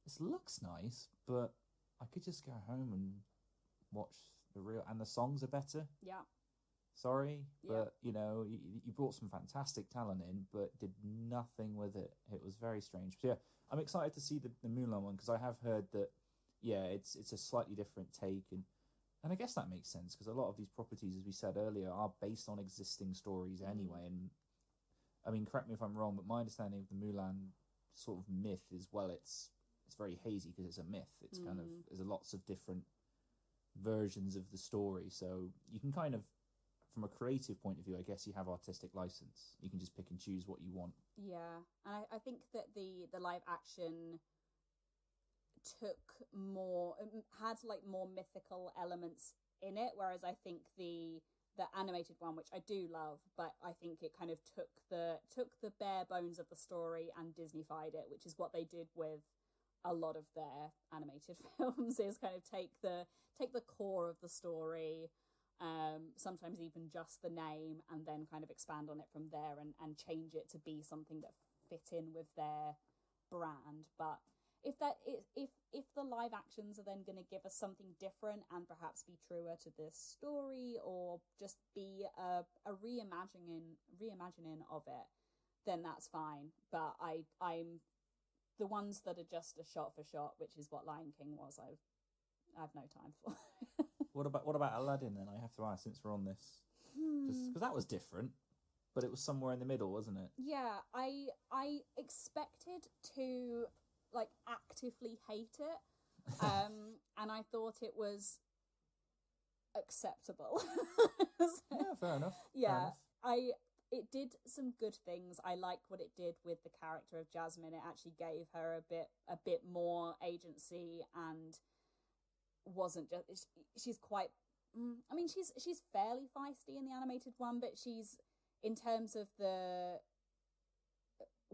this looks nice, but I could just go home and watch the real. And the songs are better. yeah Sorry, Yeah. but you know, you, you brought some fantastic talent in, but did nothing with it. It was very strange. But yeah, I'm excited to see the, the Mulan one because I have heard that, yeah, it's it's a slightly different take, and and I guess that makes sense because a lot of these properties, as we said earlier, are based on existing stories Mm. anyway. And I mean, correct me if I'm wrong, but my understanding of the Mulan sort of myth is well, it's it's very hazy because it's a myth. It's kind of Mm. there's lots of different versions of the story, so you can kind of from a creative point of view, I guess you have artistic license. You can just pick and choose what you want. Yeah, and I, I think that the the live action took more um, had like more mythical elements in it, whereas I think the the animated one, which I do love, but I think it kind of took the took the bare bones of the story and Disneyfied it, which is what they did with a lot of their animated films. Is kind of take the take the core of the story, um, sometimes even just the name, and then kind of expand on it from there and, and change it to be something that fit in with their brand. But if that if if the live actions are then going to give us something different and perhaps be truer to this story or just be a, a reimagining reimagining of it, then that's fine. But I I'm the ones that are just a shot for shot, which is what Lion King was. I've I have no time for. What about what about Aladdin then? I have to ask since we're on this Hmm. because that was different, but it was somewhere in the middle, wasn't it? Yeah, I I expected to like actively hate it, um, and I thought it was acceptable. Yeah, fair enough. fair yeah, enough. I it did some good things. I like what it did with the character of Jasmine. It actually gave her a bit a bit more agency and wasn't just she's quite mm, I mean she's she's fairly feisty in the animated one, but she's in terms of the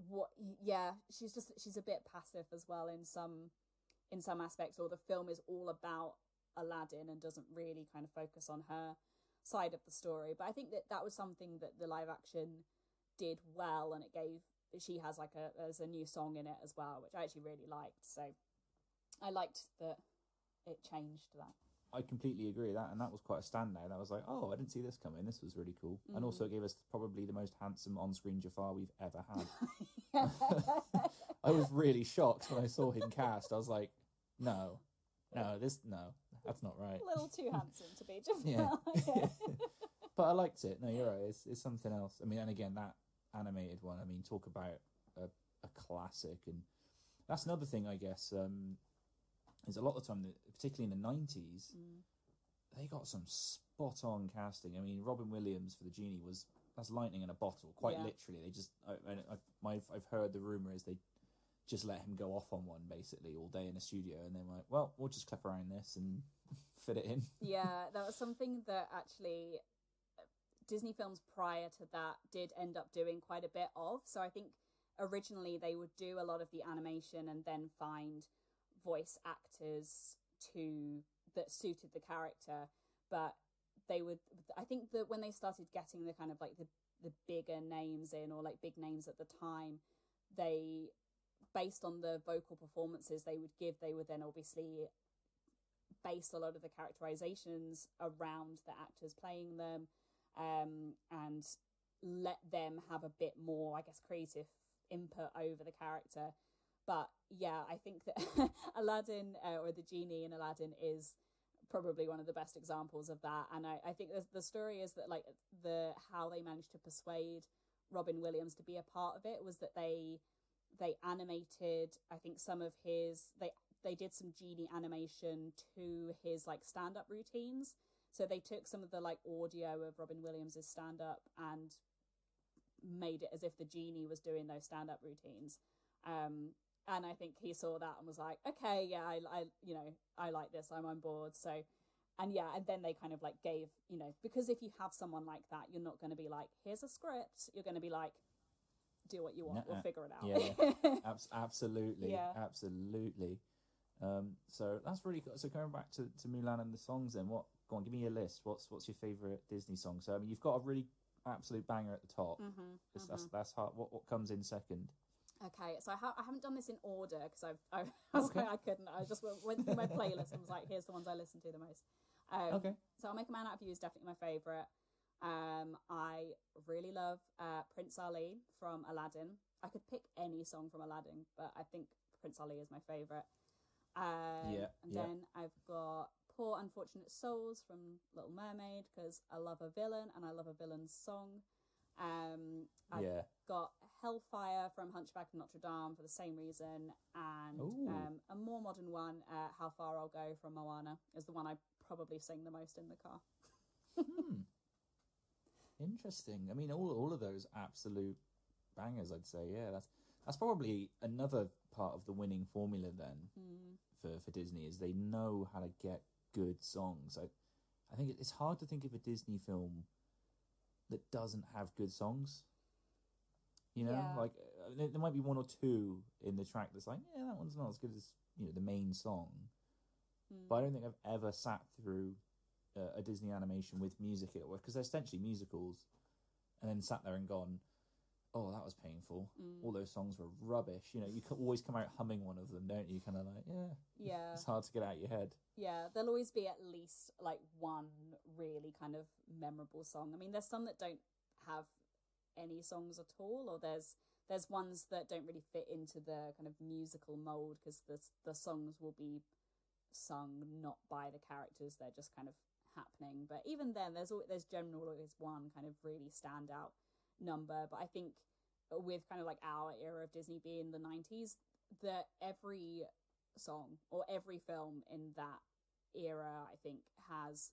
what yeah, she's just she's a bit passive as well in some in some aspects or the film is all about Aladdin and doesn't really kind of focus on her side of the story. But I think that that was something that the live action did well, and it gave. She has like a there's a new song in it as well, which I actually really liked. So I liked that it changed that. I completely agree with that, and that was quite a standout. I was like, oh, I didn't see this coming. This was really cool, and also Mm. it gave us probably the most handsome on-screen Jafar we've ever had. I was really shocked when I saw him cast. I was like, no, no, this no, that's not right. a little too handsome to be Jafar. Yeah. Yeah. but I liked it. No, you're right. It's, it's something else. I mean, and again, that animated one. I mean, talk about a, a classic, and that's another thing, I guess. Um, is a lot of the time, that, particularly in the nineties, Mm. they got some spot on casting. I mean, Robin Williams for the genie was that's lightning in a bottle, quite Yeah. literally. They just, I, I, I, my, I've heard the rumor is they just let him go off on one basically all day in a studio, and then like, well, we'll just clip around this and fit it in. yeah, that was something that actually uh, Disney films prior to that did end up doing quite a bit of. So I think originally they would do a lot of the animation and then find voice actors to that suited the character, but they would I think that when they started getting the kind of like the the bigger names in or like big names at the time, they based on the vocal performances they would give, they would then obviously base a lot of the characterizations around the actors playing them um, and let them have a bit more, I guess, creative input over the character. But yeah, I think that Aladdin uh, or the genie in Aladdin is probably one of the best examples of that. And I, I think the, the story is that like the how they managed to persuade Robin Williams to be a part of it was that they they animated I think some of his they they did some genie animation to his like stand up routines. So they took some of the like audio of Robin Williams's stand up and made it as if the genie was doing those stand up routines. Um, and I think he saw that and was like, okay, yeah, I, I, you know, I like this. I'm on board. So, and yeah, and then they kind of like gave, you know, because if you have someone like that, you're not going to be like, here's a script. You're going to be like, do what you want. We'll figure it out. Yeah, Abs- absolutely, Yeah. absolutely. Um, so that's really. So going back to, to Mulan and the songs, then what? Go on, give me your list. What's what's your favorite Disney song? So I mean, you've got a really absolute banger at the top. Mhm, That's- That's that's hard. What what comes in second? Okay, so I, ha- I haven't done this in order because I've I, I was Okay. like I couldn't. I just went, went through my playlist and was like, here's the ones I listen to the most. Um, Okay. So I'll make a man out of you is definitely my favorite. Um, I really love uh, Prince Ali from Aladdin. I could pick any song from Aladdin, but I think Prince Ali is my favorite. Um, Yeah, and yeah. then I've got Poor Unfortunate Souls from Little Mermaid because I love a villain and I love a villain's song. Um, I've yeah. got Hellfire from Hunchback of Notre Dame for the same reason, and um, a more modern one, uh, How Far I'll Go from Moana, is the one I probably sing the most in the car. Hmm. Interesting. I mean, all all of those absolute bangers. I'd say, yeah. That's that's probably another part of the winning formula then Mm. for for Disney is they know how to get good songs. I I think it's hard to think of a Disney film that doesn't have good songs. You know, Yeah. like uh, there, there might be one or two in the track that's like, yeah, that one's not as good as you know the main song. Mm. But I don't think I've ever sat through uh, a Disney animation with music at work because they're essentially musicals, and then sat there and gone, "Oh, that was painful." Mm. All those songs were rubbish. You know, you can always come out humming one of them, don't you? Kind of like, yeah, Yeah, it's hard to get out of your head. yeah. There'll always be at least like one really kind of memorable song. I mean, there's some that don't have any songs at all, or there's there's ones that don't really fit into the kind of musical mold because the the songs will be sung not by the characters; they're just kind of happening. But even then, there's always, there's generally always one kind of really standout number. But I think with kind of like our era of Disney being the '90s, that every song or every film in that era, I think, has.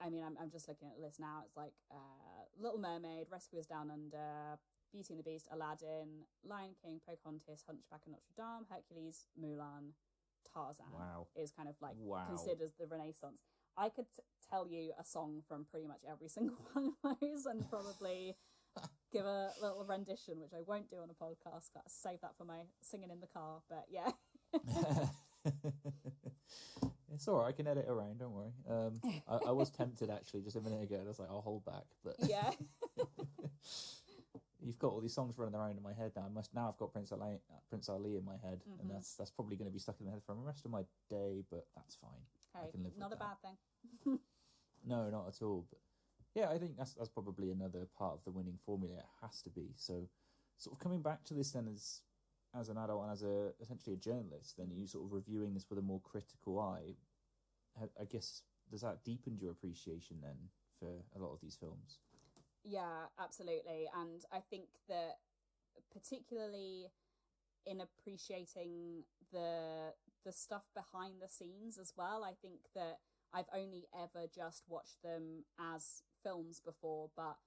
I mean, I'm, I'm just looking at the list now. It's like uh, Little Mermaid, Rescuers Down Under, Beauty and the Beast, Aladdin, Lion King, Pocahontas, Hunchback of Notre Dame, Hercules, Mulan, Tarzan Wow. is kind of like Wow. considered the Renaissance. I could t- tell you a song from pretty much every single one of those and probably give a little rendition, which I won't do on a podcast. To save that for my singing in the car. But yeah, it's all right. I can edit around. Don't worry. Um, I, I was tempted actually just a minute ago. and I was like, I'll hold back, but yeah, you've got all these songs running around in my head now. I must now. I've got Prince Ali, Prince Ali in my head, Mhm. and that's that's probably going to be stuck in my head for the rest of my day. But that's fine. hey, can live not a with that. bad thing. No, not at all. But yeah, I think that's that's probably another part of the winning formula. It has to be. So, sort of coming back to this then as as an adult and as a essentially a journalist, then you sort of reviewing this with a more critical eye. I- guess does that deepen your appreciation then for a lot of these films? Yeah, absolutely. And I think that particularly in appreciating the the stuff behind the scenes as well, I think that I've only ever just watched them as films before, but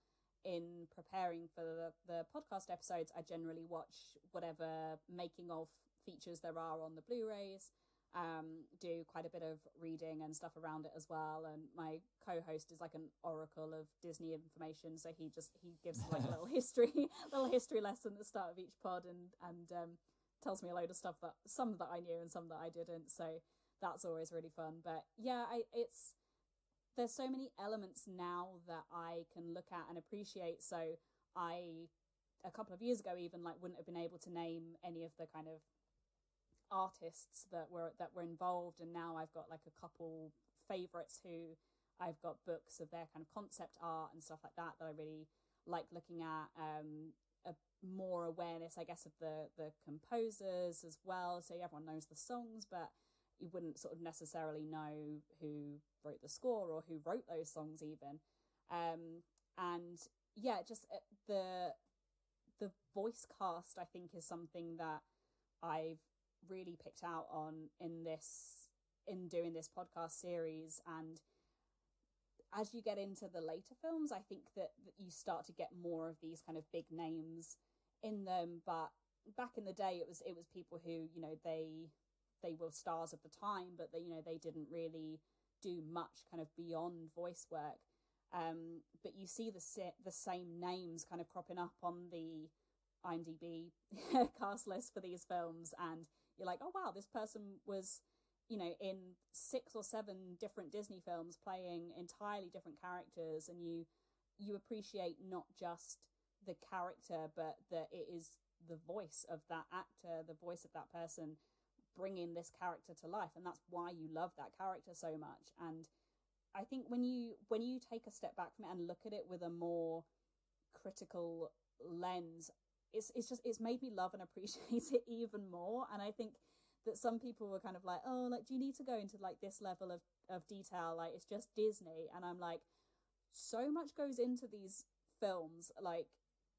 in preparing for the, the podcast episodes, I generally watch whatever making of features there are on the Blu-rays. Um, do quite a bit of reading and stuff around it as well. And my co-host is like an oracle of Disney information, so he just he gives like a little history, little history lesson at the start of each pod, and and um, tells me a load of stuff that some that I knew and some that I didn't. So that's always really fun. But yeah, I it's there's so many elements now that I can look at and appreciate. So I a couple of years ago even like wouldn't have been able to name any of the kind of artists that were that were involved and now I've got like a couple favorites who I've got books of their kind of concept art and stuff like that that I really like looking at um a more awareness I guess of the the composers as well so everyone knows the songs but you wouldn't sort of necessarily know who wrote the score or who wrote those songs even. Um and yeah just uh, the the voice cast I think is something that I've really picked out on in this in doing this podcast series. And as you get into the later films i think that, that you start to get more of these kind of big names in them. But back in the day it was it was people who you know they they were stars of the time but they you know they didn't really do much kind of beyond voice work. Um, but you see the the same names kind of cropping up on the IMDb cast list for these films and you're like, oh wow, this person was, you know, in six or seven different Disney films playing entirely different characters, and you you appreciate not just the character, but that it is the voice of that actor, the voice of that person bringing this character to life, and that's why you love that character so much. And I think when you when you take a step back from it and look at it with a more critical lens, it's it's just it's made me love and appreciate it even more. And I think that some people were kind of like, oh, like do you need to go into like this level of of detail? Like it's just Disney, and I'm like, so much goes into these films, like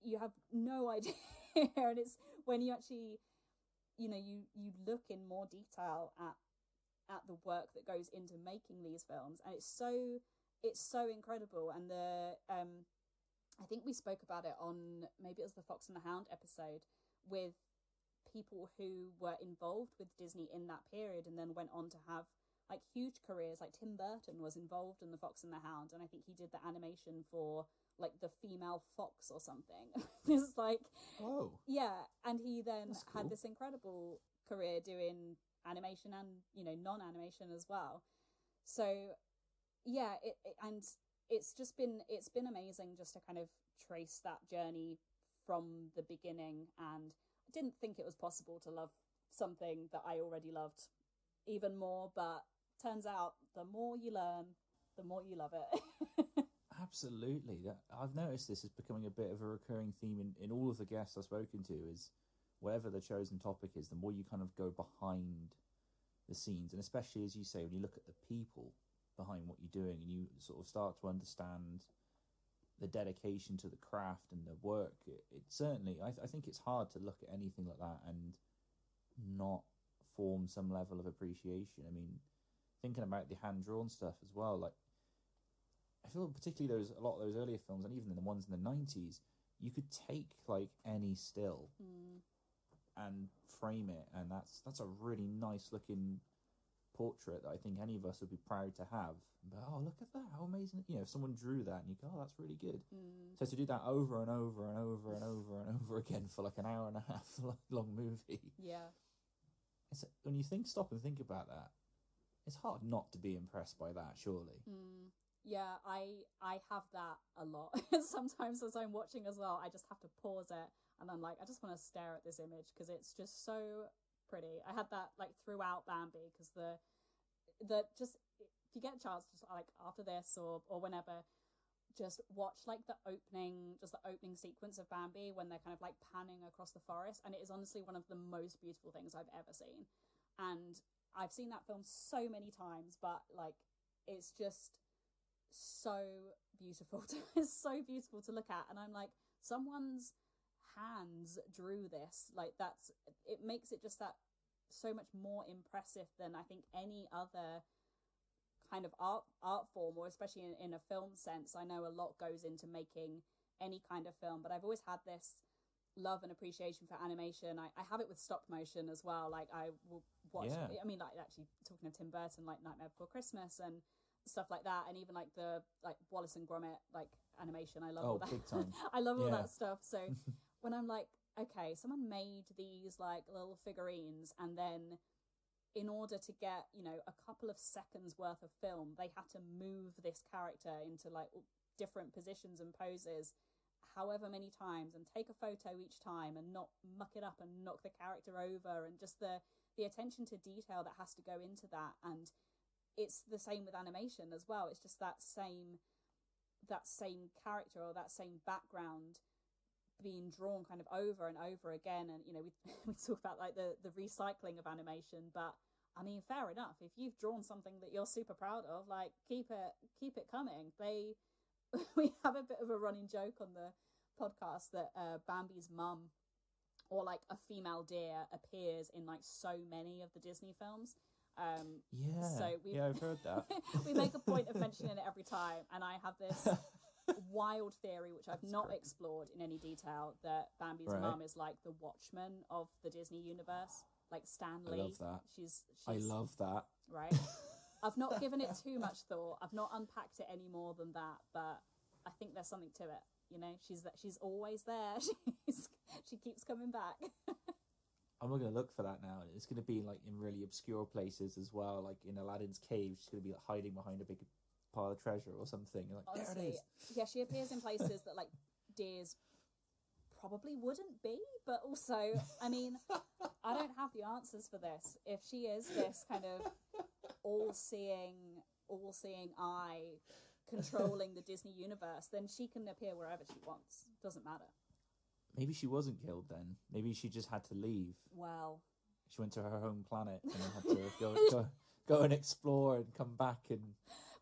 you have no idea, and it's when you actually, you know, you you look in more detail at at the work that goes into making these films, and it's so it's so incredible, and the um I think we spoke about it on maybe it was the Fox and the Hound episode with people who were involved with Disney in that period and then went on to have like huge careers. Like Tim Burton was involved in the Fox and the Hound, and I think he did the animation for like the female fox or something. it's like, oh, yeah, and he then cool. had this incredible career doing animation and you know non-animation as well. So yeah, it, it and it's just been it's been amazing just to kind of trace that journey from the beginning and I didn't think it was possible to love something that I already loved even more but turns out the more you learn the more you love it absolutely. That I've noticed this is becoming a bit of a recurring theme in, in all of the guests I've spoken to is whatever the chosen topic is the more you kind of go behind the scenes. And especially as you say when you look at the people behind what you're doing and you sort of start to understand the dedication to the craft and the work it, it certainly I, I think it's hard to look at anything like that and not form some level of appreciation. I mean thinking about the hand drawn stuff as well like i feel particularly those a lot of those earlier films and even the ones in the 90s you could take like any still mm. and frame it and that's that's a really nice looking portrait that I think any of us would be proud to have. But oh, look at that! How amazing! You know, if someone drew that and you go, "Oh, that's really good." Mm. So to do that over and over and over and over and over again for like an hour and a half long movie, yeah. It's, when you think, stop and think about that, it's hard not to be impressed by that. Surely. Mm. Yeah, I I have that a lot. Sometimes as I'm watching as well, I just have to pause it and I'm like, I just want to stare at this image because it's just so pretty. I had that like throughout Bambi because the the just if you get a chance, just like after this or or whenever, just watch like the opening, just the opening sequence of Bambi when they're kind of like panning across the forest, and it is honestly one of the most beautiful things I've ever seen. And I've seen that film so many times, but like it's just so beautiful. To, it's so beautiful to look at, and I'm like, someone's hands drew this. Like that's it makes it just that so much more impressive than I think any other kind of art art form, or especially in, in a film sense. I know a lot goes into making any kind of film, but I've always had this love and appreciation for animation. I, I have it with stop motion as well. Like I will watch. Yeah. I mean, like actually talking of Tim Burton, like Nightmare Before Christmas and stuff like that, and even like the like Wallace and Gromit like animation. I love Oh, all that. big time. I love all that stuff. So when I'm like, okay, someone made these like little figurines, and then in order to get you know a couple of seconds worth of film, they had to move this character into like different positions and poses however many times and take a photo each time and not muck it up and knock the character over and just the the attention to detail that has to go into that and it's the same with animation as well. It's just that same that same character or that same background being drawn kind of over and over again. And you know we we talk about like the the recycling of animation but I mean fair enough. If you've drawn something that you're super proud of like keep it keep it coming. They we have a bit of a running joke on the podcast that uh, Bambi's mum or like a female deer appears in like so many of the Disney films. Um, Yeah. So we- yeah, I've heard that. we make a point of mentioning it every time, and I have this wild theory, which I've not great. explored in any detail, that Bambi's Right. mum is like the Watchman of the Disney universe, like Stan I love that. She's, she's I love that. right. I've not given it too much thought. I've not unpacked it any more than that, but I think there's something to it. You know, she's that she's always there. She's she keeps coming back. I'm not going to look for that now. It's going to be like in really obscure places as well, like in Aladdin's cave. She's going to be like hiding behind a big pile of treasure or something. You're like, there it is. yeah, she appears in places that like deers probably wouldn't be, but also, I mean, I don't have the answers for this. If she is this kind of all-seeing, all-seeing eye controlling the Disney universe, then she can appear wherever she wants. Doesn't matter. Maybe she wasn't killed then. Maybe she just had to leave. Well, She went to her home planet and then had to go, go, go and explore and come back and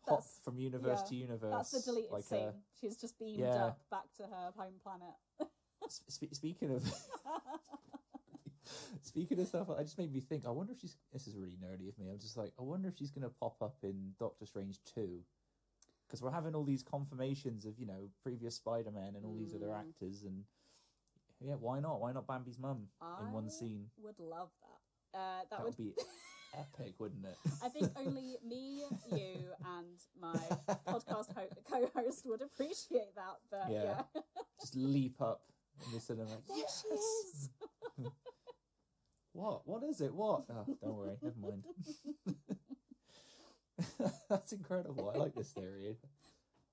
hop That's- from universe yeah, to universe. that's the deleted like scene. A, She's just beamed yeah. up back to her home planet. sp- speaking of speaking of stuff, I just made me think. I wonder if she's. This is really nerdy of me. I'm just like, I wonder if she's going to pop up in Doctor Strange two, because we're having all these confirmations of you know previous Spider Man and all these other Mm. actors, and yeah, why not? Why not Bambi's mum in one scene? Would love that. Uh, that, That would would be epic, wouldn't it? I think only me, you, and my podcast ho- co-host would appreciate that. But Yeah. yeah, just leap up in the cinema. there yes! she is. What? What is it? What? Oh, don't worry. Never mind. That's incredible. I like this theory.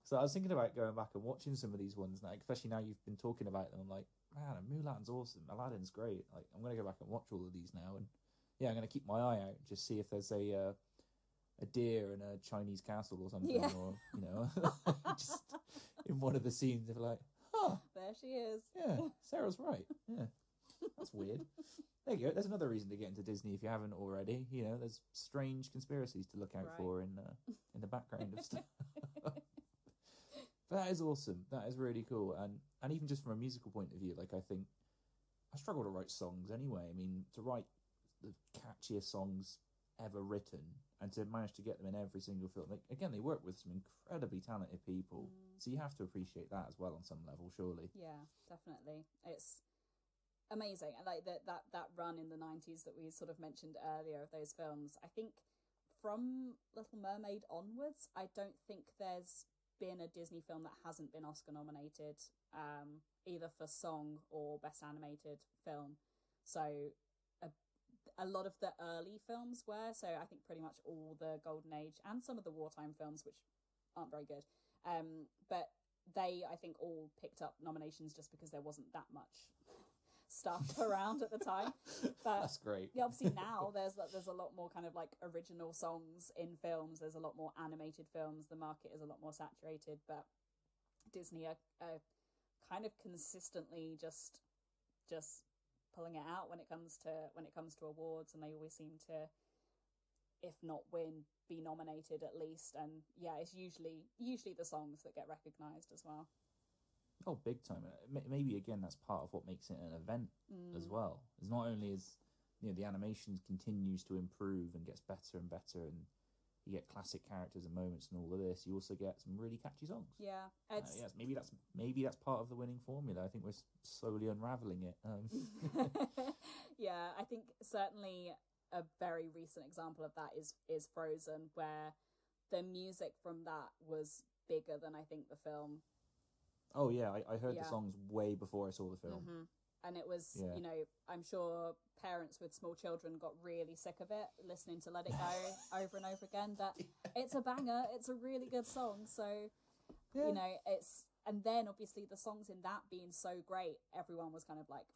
So I was thinking about going back and watching some of these ones now, especially now you've been talking about them. I'm like, man, Mulan's awesome. Aladdin's great. Like, I'm gonna go back and watch all of these now, and yeah, I'm gonna keep my eye out just see if there's a uh, a deer in a Chinese castle or something, Yeah. or you know, just in one of the scenes of like, huh, There she is. yeah, Sarah's right. Yeah, that's weird. There you go. There's another reason to get into Disney if you haven't already. You know, there's strange conspiracies to look out Right. for in uh, in the background of stuff. but that is awesome. That is really cool. And and even just from a musical point of view, like I think I struggle to write songs anyway. I mean, to write the catchiest songs ever written and to manage to get them in every single film. Like again, they work with some incredibly talented people, Mm. so you have to appreciate that as well on some level, surely. Yeah, definitely. It's amazing. And like that that that run in the nineties that we sort of mentioned earlier of those films. I think from Little Mermaid onwards, I don't think there's been a Disney film that hasn't been Oscar nominated, um, either for song or best animated film. So a, a lot of the early films were. So I think pretty much all the Golden Age and some of the wartime films, which aren't very good. Um, but they I think all picked up nominations just because there wasn't that much stuff around at the time. But That's great. yeah, obviously now there's there's a lot more kind of like original songs in films. There's a lot more animated films. The market is a lot more saturated, but Disney are, are kind of consistently just just pulling it out when it comes to when it comes to awards, and they always seem to if not win, be nominated at least. And yeah, it's usually usually the songs that get recognized as well. Oh, big time! Uh, Maybe again, that's part of what makes it an event as Mm. well. Is not only is you know the animation continues to improve and gets better and better, and you get classic characters and moments and all of this. You also get some really catchy songs. Yeah, Uh, yes, maybe that's maybe that's part of the winning formula. I think we're slowly unraveling it. Um, yeah, I think certainly a very recent example of that is is Frozen, where the music from that was bigger than I think the film. Oh yeah, I, I heard Yeah. the songs way before I saw the film. hmm And it was, Yeah. you know, I'm sure parents with small children got really sick of it listening to Let It Go over and over again. But it's a banger. It's a really good song. So, Yeah. you know, it's and then obviously the songs in that being so great, everyone was kind of like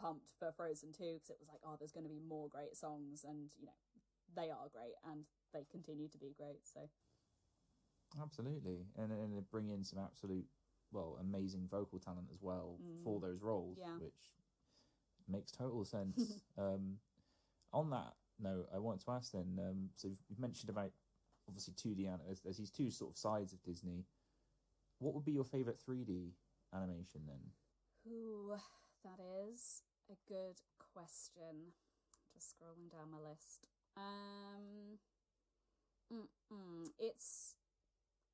pumped for Frozen 2 because it was like, oh, there's going to be more great songs, and you know, they are great and they continue to be great. So Absolutely, and and they bring in some absolute, well, amazing vocal talent as well for those roles, Mm. Yeah. which makes total sense. um, on that note, I want to ask then. Um, so you've- mentioned about obviously two D an- there's, there's these two sort of sides of Disney. What would be your favorite three D animation then? Ooh, that is a good question. Just scrolling down my list. Um, mm-mm, it's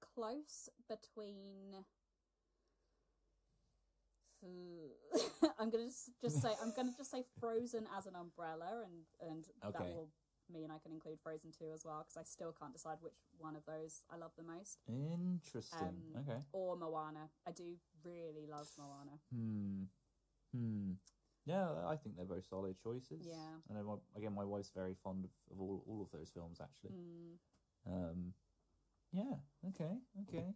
close between. I'm gonna just, just say I'm gonna just say Frozen as an umbrella, and and that will mean I can include Frozen two as well because I still can't decide which one of those I love the most. Interesting. Um, okay. Or Moana. I do really love Moana. Hmm. Hmm. Yeah, I think they're both solid choices. Yeah. And again, my wife's very fond of, of all all of those films actually. Mm. Um, yeah. Okay. Okay.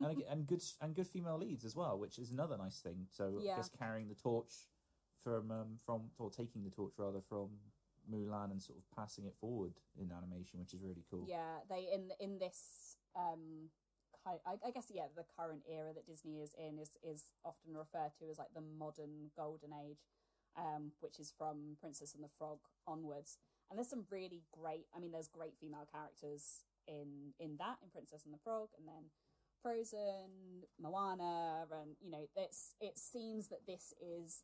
and again, and good and good female leads as well, which is another nice thing. So I Yeah. guess carrying the torch from um, from or taking the torch rather from Mulan and sort of passing it forward in animation, which is really cool. Yeah, they in in this um ki- I, I guess yeah, the current era that Disney is in is is often referred to as like the modern golden age, um, which is from Princess and the Frog onwards. And there's some really great. I mean, there's great female characters in in that in Princess and the Frog, and then Frozen, Moana, and you know, it's it seems that this is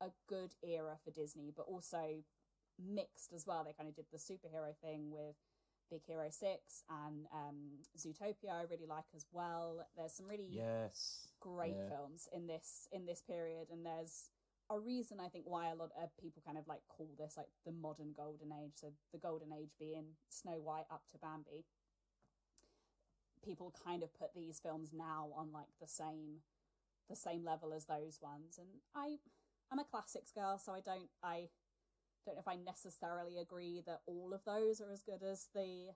a good era for Disney, but also mixed as well. They kind of did the superhero thing with Big Hero Six and um, Zootopia. I really like as well. There's some really Yes. great Yeah. films in this in this period, and there's a reason I think why a lot of people kind of like call this like the modern golden age. So the golden age being Snow White up to Bambi. People kind of put these films now on like the same the same level as those ones, and I I'm a classics girl, so I don't I don't know if I necessarily agree that all of those are as good as the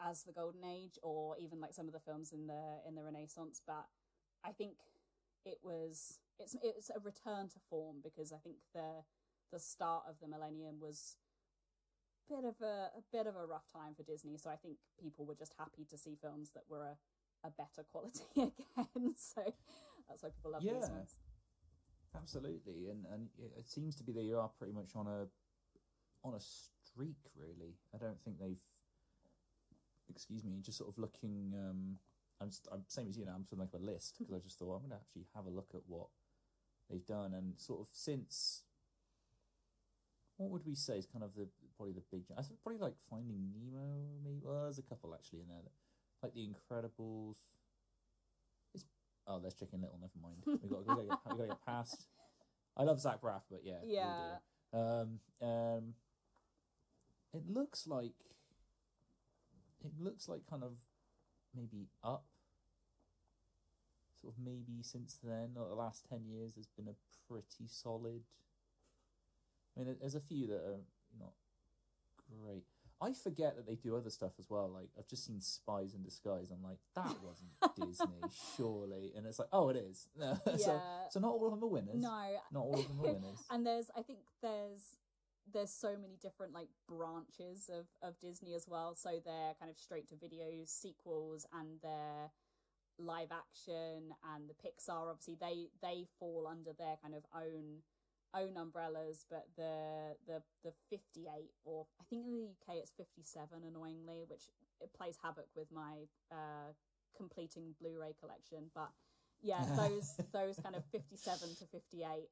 as the golden age or even like some of the films in the in the renaissance but i think it was it's it's a return to form because i think the the start of the millennium was a bit of a, a bit of a rough time for disney so i think people were just happy to see films that were a, a better quality again so that's why people love these ones Absolutely, and and it it seems to be they are pretty much on a on a streak. Really, I don't think they've. Excuse me, just sort of looking. Um, I'm just, I'm same as you know. I'm sort of like a list because I just thought I'm going to actually have a look at what they've done and sort of since. What would we say is kind of the probably the big? I think probably like Finding Nemo. Maybe well, there's a couple actually in there, that, like The Incredibles. It's oh, there's Chicken Little. Never mind. We got we got to get, we got to get past. I love Zach Braff, but yeah, Yeah. Um, um, it looks like it looks like kind of maybe up. Sort of maybe since then, or the last ten years, has been a pretty solid. I mean, there's a few that are not great. I forget that they do other stuff as well. Like I've just seen Spies in Disguise. I'm like, that wasn't Disney, surely. And it's like, oh, it is. so, Yeah. so not all of them are winners. no not all of them are winners. and there's i think there's there's so many different like branches of of disney as well so they're kind of straight to video sequels and their live action and the pixar obviously they they fall under their kind of own own umbrellas, but the the the fifty eight or I think in the UK it's fifty seven annoyingly, which it plays havoc with my uh, completing Blu-ray collection. But yeah, those those kind of fifty seven to fifty eight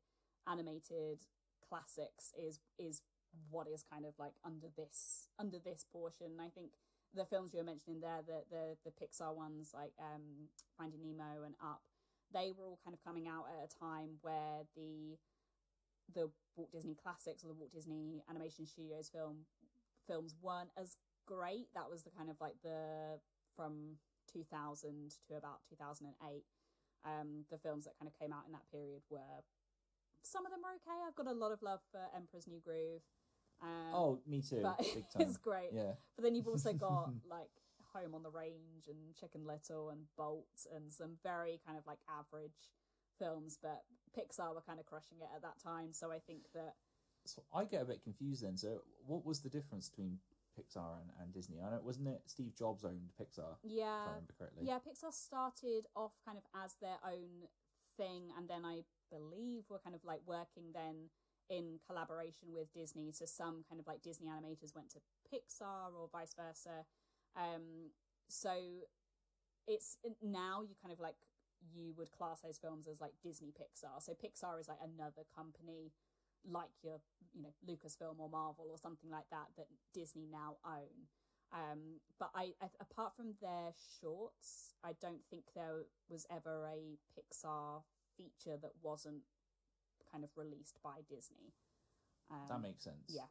animated classics is is what is kind of like under this under this portion. I think the films you were mentioning there, the the the Pixar ones like um, Finding Nemo and Up, they were all kind of coming out at a time where the the Walt Disney classics or the Walt Disney Animation Studios film films weren't as great. That was the kind of like the from 2000 to about 2008. Um, the films that kind of came out in that period were some of them were okay. I've got a lot of love for Emperor's New Groove. Um, oh, me too. but Big time. it's great. Yeah. But then you've also got like Home on the Range and Chicken Little and Bolt and some very kind of like average films, but Pixar were kind of crushing it at that time. So I think that So I get a bit confused then. So what was the difference between Pixar and, and Disney? I know wasn't it Steve Jobs owned Pixar, if I yeah, remember correctly. yeah, Pixar started off kind of as their own thing, and then I believe were kind of like working then in collaboration with Disney. So some kind of like Disney animators went to Pixar or vice versa. Um, so it's now you kind of like you would class those films as like Disney Pixar. So Pixar is like another company like your you know Lucasfilm or Marvel or something like that that Disney now own. Um, but I, I apart from their shorts, I don't think there was ever a Pixar feature that wasn't kind of released by Disney. Um, That makes sense. yeah.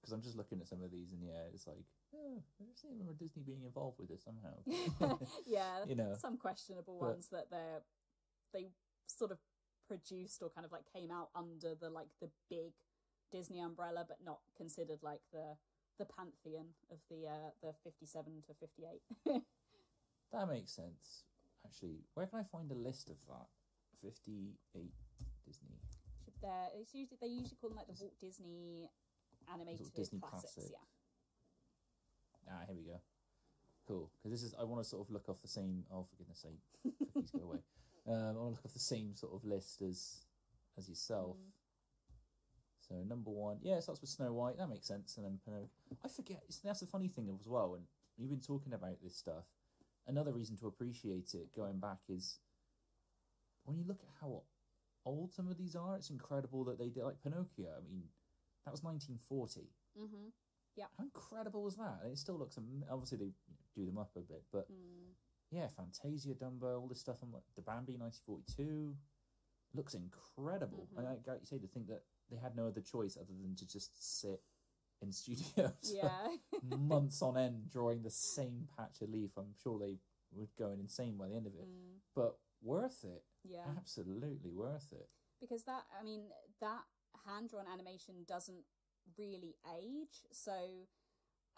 Because I'm just looking at some of these, and yeah, it's like, oh, I just remember Disney being involved with this somehow. yeah, You know, some questionable but- ones that they're they sort of produced or kind of like came out under the like the big Disney umbrella, but not considered like the the pantheon of the uh the fifty seven to fifty eight. That makes sense. Actually, where can I find a list of that? Fifty-eight Disney. They're it's usually they usually call them like the Walt Disney animated Disney classics. classic. Yeah, Ah, here we go. Cool. Because this is I want to sort of look off the same. Oh, for goodness sake, cookies go away. Um, I want to look off the same sort of list as as yourself. Mm. So number one, yeah, it starts with Snow White. That makes sense. And then Pinocchio. I forget. It's, that's the funny thing as well. And you've been talking about this stuff. Another reason to appreciate it going back is when you look at how old some of these are. It's incredible that they did like Pinocchio. I mean, that was 1940. mm-hmm. How incredible was that? It still looks obviously they do them up a bit, but mm. yeah, Fantasia, Dumbo, all this stuff. I'm like the Bambi 1942 looks incredible. Mhm. And like like you say, to think that they had no other choice other than to just sit in studios yeah, months on end drawing the same patch of leaf. I'm sure they would go insane by the end of it, Mm. but worth it. yeah. Absolutely worth it. because that i mean that hand drawn animation doesn't really age so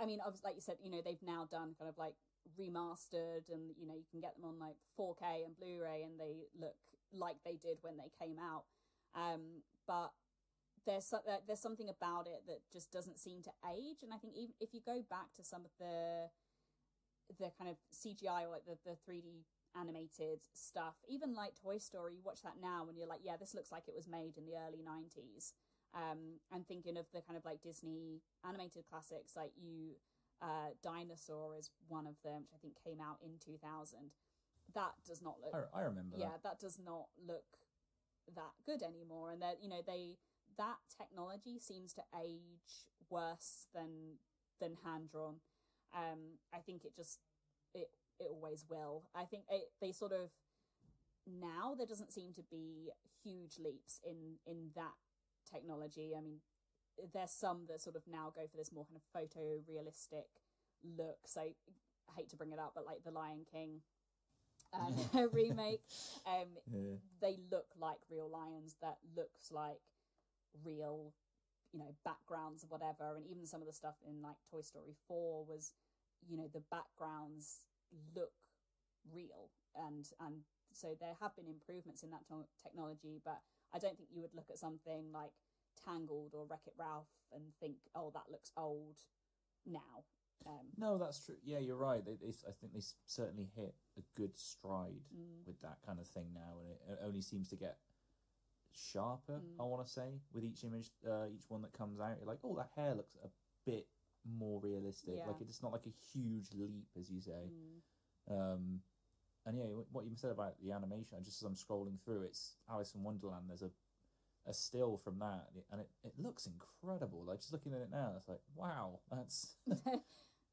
i mean obviously like you said you know they've now done kind of like remastered and you know you can get them on like 4k and blu-ray and they look like they did when they came out um but there's there's something about it that just doesn't seem to age and i think even if you go back to some of the the kind of cgi or like the, the 3d animated stuff. Even like Toy Story, you watch that now and you're like, yeah, this looks like it was made in the early 90s. Um, and thinking of the kind of like Disney animated classics, like you, uh, Dinosaur is one of them, which I think came out in 2000. That does not look, I, I remember yeah, that. that does not look that good anymore. And that, you know, they, that technology seems to age worse than, than hand drawn. Um, I think it just, it it always will. I think it, they sort of now there doesn't seem to be huge leaps in in that technology. I mean, there's some that sort of now go for this more kind of photorealistic look. So I hate to bring it up, but like the Lion King um, remake, um, Yeah. they look like real lions. That looks like real, you know, backgrounds or whatever. And even some of the stuff in like Toy Story Four was, you know, the backgrounds look real, and and so there have been improvements in that technology. But I don't think you would look at something like Tangled or Wreck It Ralph and think, oh, that looks old now. Um, No, that's true. Yeah, you're right. They, they, I think they certainly hit a good stride mm, with that kind of thing now, and it, it only seems to get sharper. Mm. I want to say with each image, uh, each one that comes out, you're like, oh, that hair looks a bit more realistic. Yeah. Like it's not like a huge leap, as you say. Mm. Um, and yeah, what you said about the animation, just as I'm scrolling through, it's Alice in Wonderland. There's a a still from that, and it, it, it looks incredible. Like just looking at it now, it's like wow, that's yeah.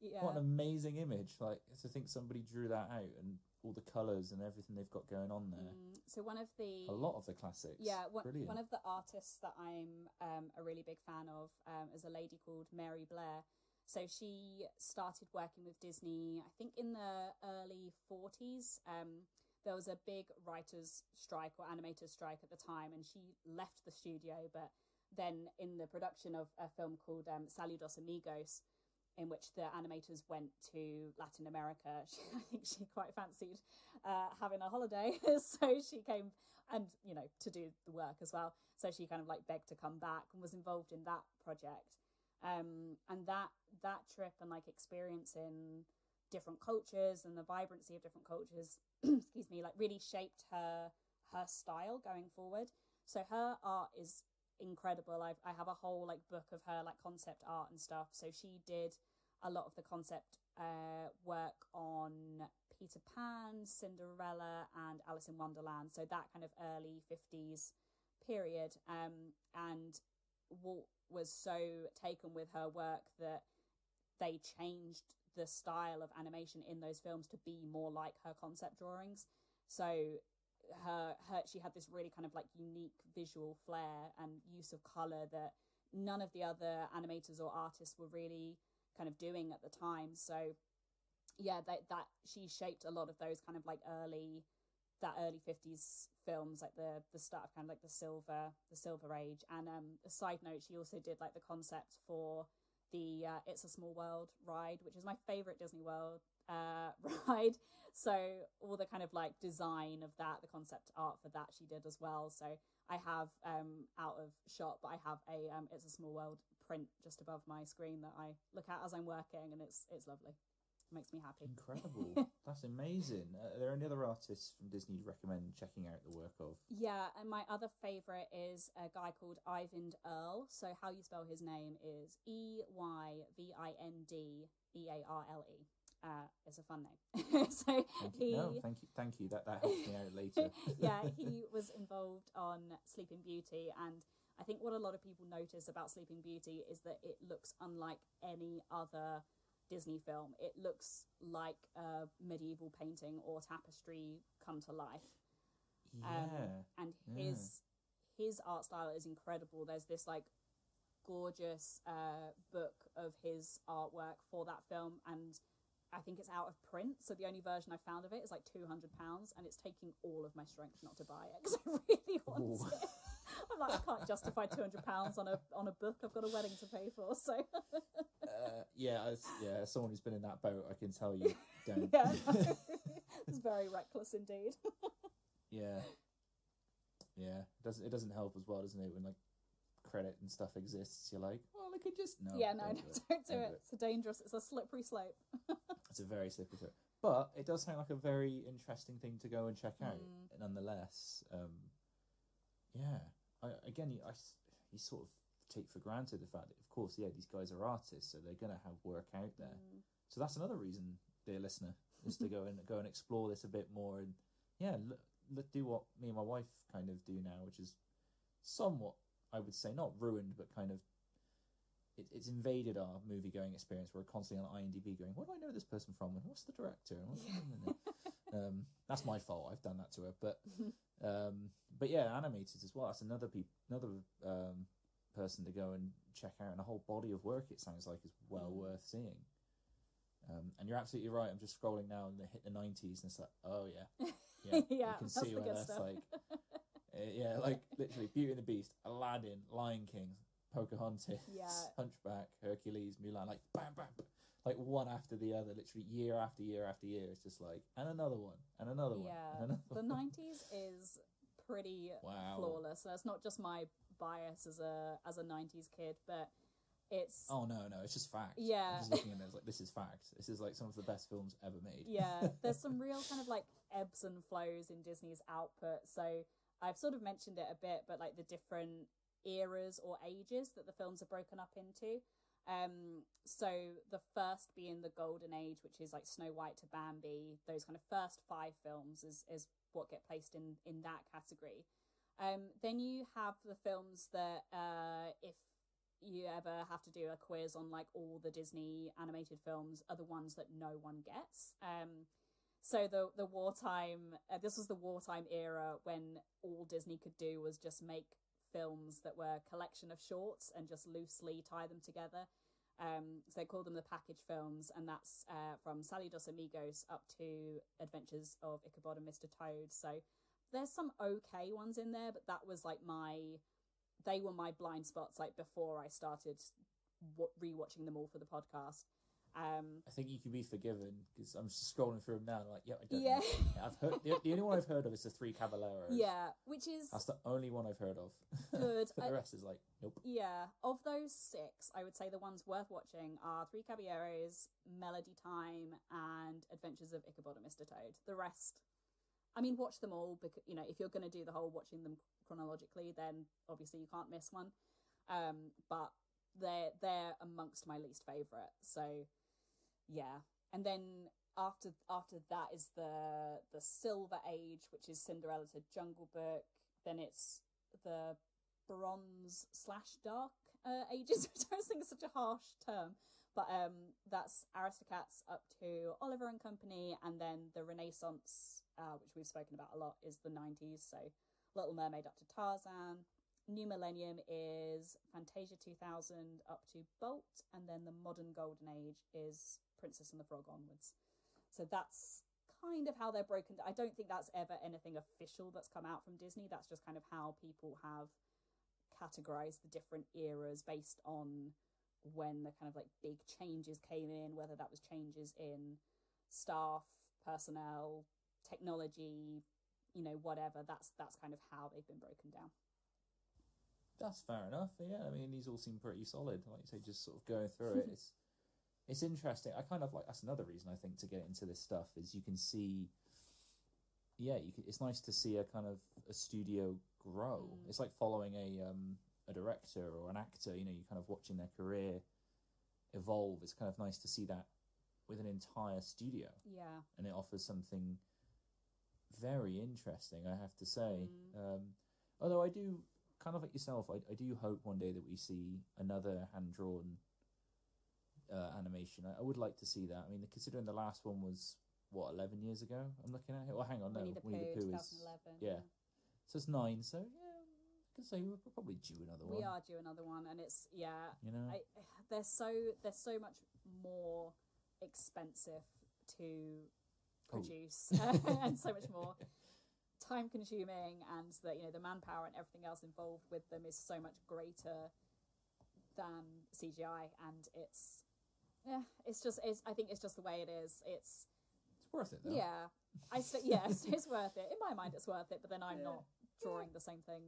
what an amazing image. Like to think somebody drew that out and all the colours and everything they've got going on there. Mm. So one of the A lot of the classics. Yeah, one, brilliant. one of the artists that I'm um, a really big fan of um, is a lady called Mary Blair. So she started working with Disney, I think, in the early 40s. Um, there was a big writers' strike or animators' strike at the time, and she left the studio. But then, in the production of a film called um, Saludos Amigos, in which the animators went to Latin America. She, I think she quite fancied uh, having a holiday, so she came and you know to do the work as well. So she kind of like begged to come back and was involved in that project. Um, and that that trip and like experiencing different cultures and the vibrancy of different cultures, excuse me, like really shaped her her style going forward. So her art is incredible. I've, I have a whole like book of her like concept art and stuff. So she did a lot of the concept uh, work on Peter Pan, Cinderella, and Alice in Wonderland. So that kind of early fifties period. Um, and Walt was so taken with her work that they changed the style of animation in those films to be more like her concept drawings. So her her she had this really kind of like unique visual flair and use of color that none of the other animators or artists were really kind of doing at the time so yeah that that she shaped a lot of those kind of like early that early 50s films like the the start of kind of like the silver the silver age. And um a side note she also did like the concept for the uh, it's a small world ride which is my favorite disney world uh ride. So all the kind of like design of that the concept art for that she did as well. So i have um out of shot but i have a um it's a small world print just above my screen that i look at as i'm working and it's it's lovely makes me happy Incredible. That's amazing. Uh, are there any other artists from Disney you'd recommend checking out the work of? Yeah, and my other favourite is a guy called Eyvind Earle. So how you spell his name is E Y V I N D E A R L E. Uh, it's a fun name. so Thank you. he, No, thank you. Thank you. That that helps me out later. yeah, he was involved on Sleeping Beauty, and I think what a lot of people notice about Sleeping Beauty is that it looks unlike any other Disney film. It looks like a medieval painting or tapestry come to life yeah. and Yeah. his his art style is incredible. There's this like gorgeous uh, book of his artwork for that film, and I think it's out of print. So the only version I found of it is like two hundred pounds, and it's taking all of my strength not to buy it because I really want Ooh. it. I'm like, I can't justify two hundred pounds on a on a book. I've got a wedding to pay for, so Uh, yeah, as, yeah. As someone who's been in that boat, I can tell you don't. yeah, it's very reckless indeed. yeah, yeah. It doesn't it doesn't help as well, doesn't it? When like credit and stuff exists, you're like, well, I could just no. yeah, no, don't no, do it. don't do it. it. It's a dangerous. It's a slippery slope. It's a very slippery slope. But it does sound like a very interesting thing to go and check out, Mm. nonetheless. Um, yeah, I, again, you, I you sort of take for granted the fact that, of course, yeah, these guys are artists, so they're going to have work out there. Mm. So that's another reason, dear listener, is to go and go and explore this a bit more, and yeah, look, look, do what me and my wife kind of do now, which is somewhat, I would say, not ruined, but kind of. It, it's invaded our movie going experience. We're constantly on IMDb going, "What do I know this person from? And what's the director? And what's um, that's my fault. I've done that to her, but um, but yeah, animated as well. That's another peop- another um, person to go and check out, and a whole body of work. It sounds like is well Mm. worth seeing. Um, and you're absolutely right. I'm just scrolling now and they hit the 90s, and it's like, oh yeah, yeah, Yeah, you can see where that's stuff. like, uh, yeah, like literally Beauty and the Beast, Aladdin, Lion King, Pocahontas, Yeah. Hunchback, Hercules, Mulan, like bam, bam, bam, like one after the other, literally year after year after year. It's just like, and another one, and another one, Yeah, the one. '90s is pretty Wow. flawless. That's not just my bias as a as a '90s kid, but it's Oh no, no, it's just fact. Yeah. I'm just looking at it, it's like this is fact. This is like some of the best films ever made. yeah. There's some real kind of like ebbs and flows in Disney's output. So I've sort of mentioned it a bit, but like the different eras or ages that the films are broken up into. Um, so the first being the Golden Age, which is like Snow White to Bambi, those kind of first five films is is what get placed in in that category. Um, then you have the films that uh, if you ever have to do a quiz on like all the Disney animated films are the ones that no one gets. Um, so the the wartime uh, this was the wartime era when all Disney could do was just make films that were a collection of shorts and just loosely tie them together. Um, so they call them the package films, and that's uh, from Saludos Amigos up to Adventures of Ichabod and Mr. Toad. So there's some okay ones in there, but that was like my they were my blind spots like before I started rewatching them all for the podcast. Um, I think you can be forgiven because I'm just scrolling through them now. Like, yeah, I don't. Yeah. Know. I've heard the, the only one I've heard of is the Three Caballeros. yeah, which is That's the only one I've heard of. Good. but I- the rest is like, nope. Yeah, of those six, I would say the ones worth watching are Three Caballeros, Melody Time, and Adventures of Ichabod and Mr. Toad. The rest, I mean, watch them all because you know if you're going to do the whole watching them chronologically, then obviously you can't miss one. Um, but they're they're amongst my least favorite. So yeah, and then after after that is the the Silver Age, which is Cinderella to Jungle Book. Then it's the bronze slash dark uh, ages, which I always think is such a harsh term. But um, that's Aristocats up to Oliver and Company, and then the Renaissance, uh, which we've spoken about a lot, is the 90s. So Little Mermaid up to Tarzan. New Millennium is Fantasia 2000 up to Bolt, and then the modern Golden Age is Princess and the Frog onwards. So that's kind of how they're broken. I don't think that's ever anything official that's come out from Disney. That's just kind of how people have categorized the different eras based on when the kind of like big changes came in, whether that was changes in staff, personnel, technology, you know, whatever. That's that's kind of how they've been broken down. That's fair enough. Yeah, I mean, these all seem pretty solid. Like you say, just sort of going through it. It's it's interesting. I kind of like that's another reason I think to get into this stuff is you can see. Yeah, you can, it's nice to see a kind of a studio grow. Mm. It's like following a um a director or an actor. You know, you kind of watching their career evolve. It's kind of nice to see that with an entire studio, Yeah. and it offers something very interesting. I have to say. Mm. Um, although I do kind of like yourself, I, I do hope one day that we see another hand drawn uh, animation. I, I would like to see that. I mean, considering the last one was what eleven years ago, I'm looking at it. Well, hang on, no, Winnie the Pooh, is 2011. yeah. so it's nine. So yeah, I can say we're probably due another one. We are due another one, and it's yeah. You know, I, they're so they're so much more expensive to. Produce and so much more time consuming and that you know the manpower and everything else involved with them is so much greater than CGI and it's yeah it's just it's I think it's just the way it is it's it's worth it though. yeah I st- yeah it's, it's worth it in my mind it's worth it but then I'm Yeah. not drawing the same thing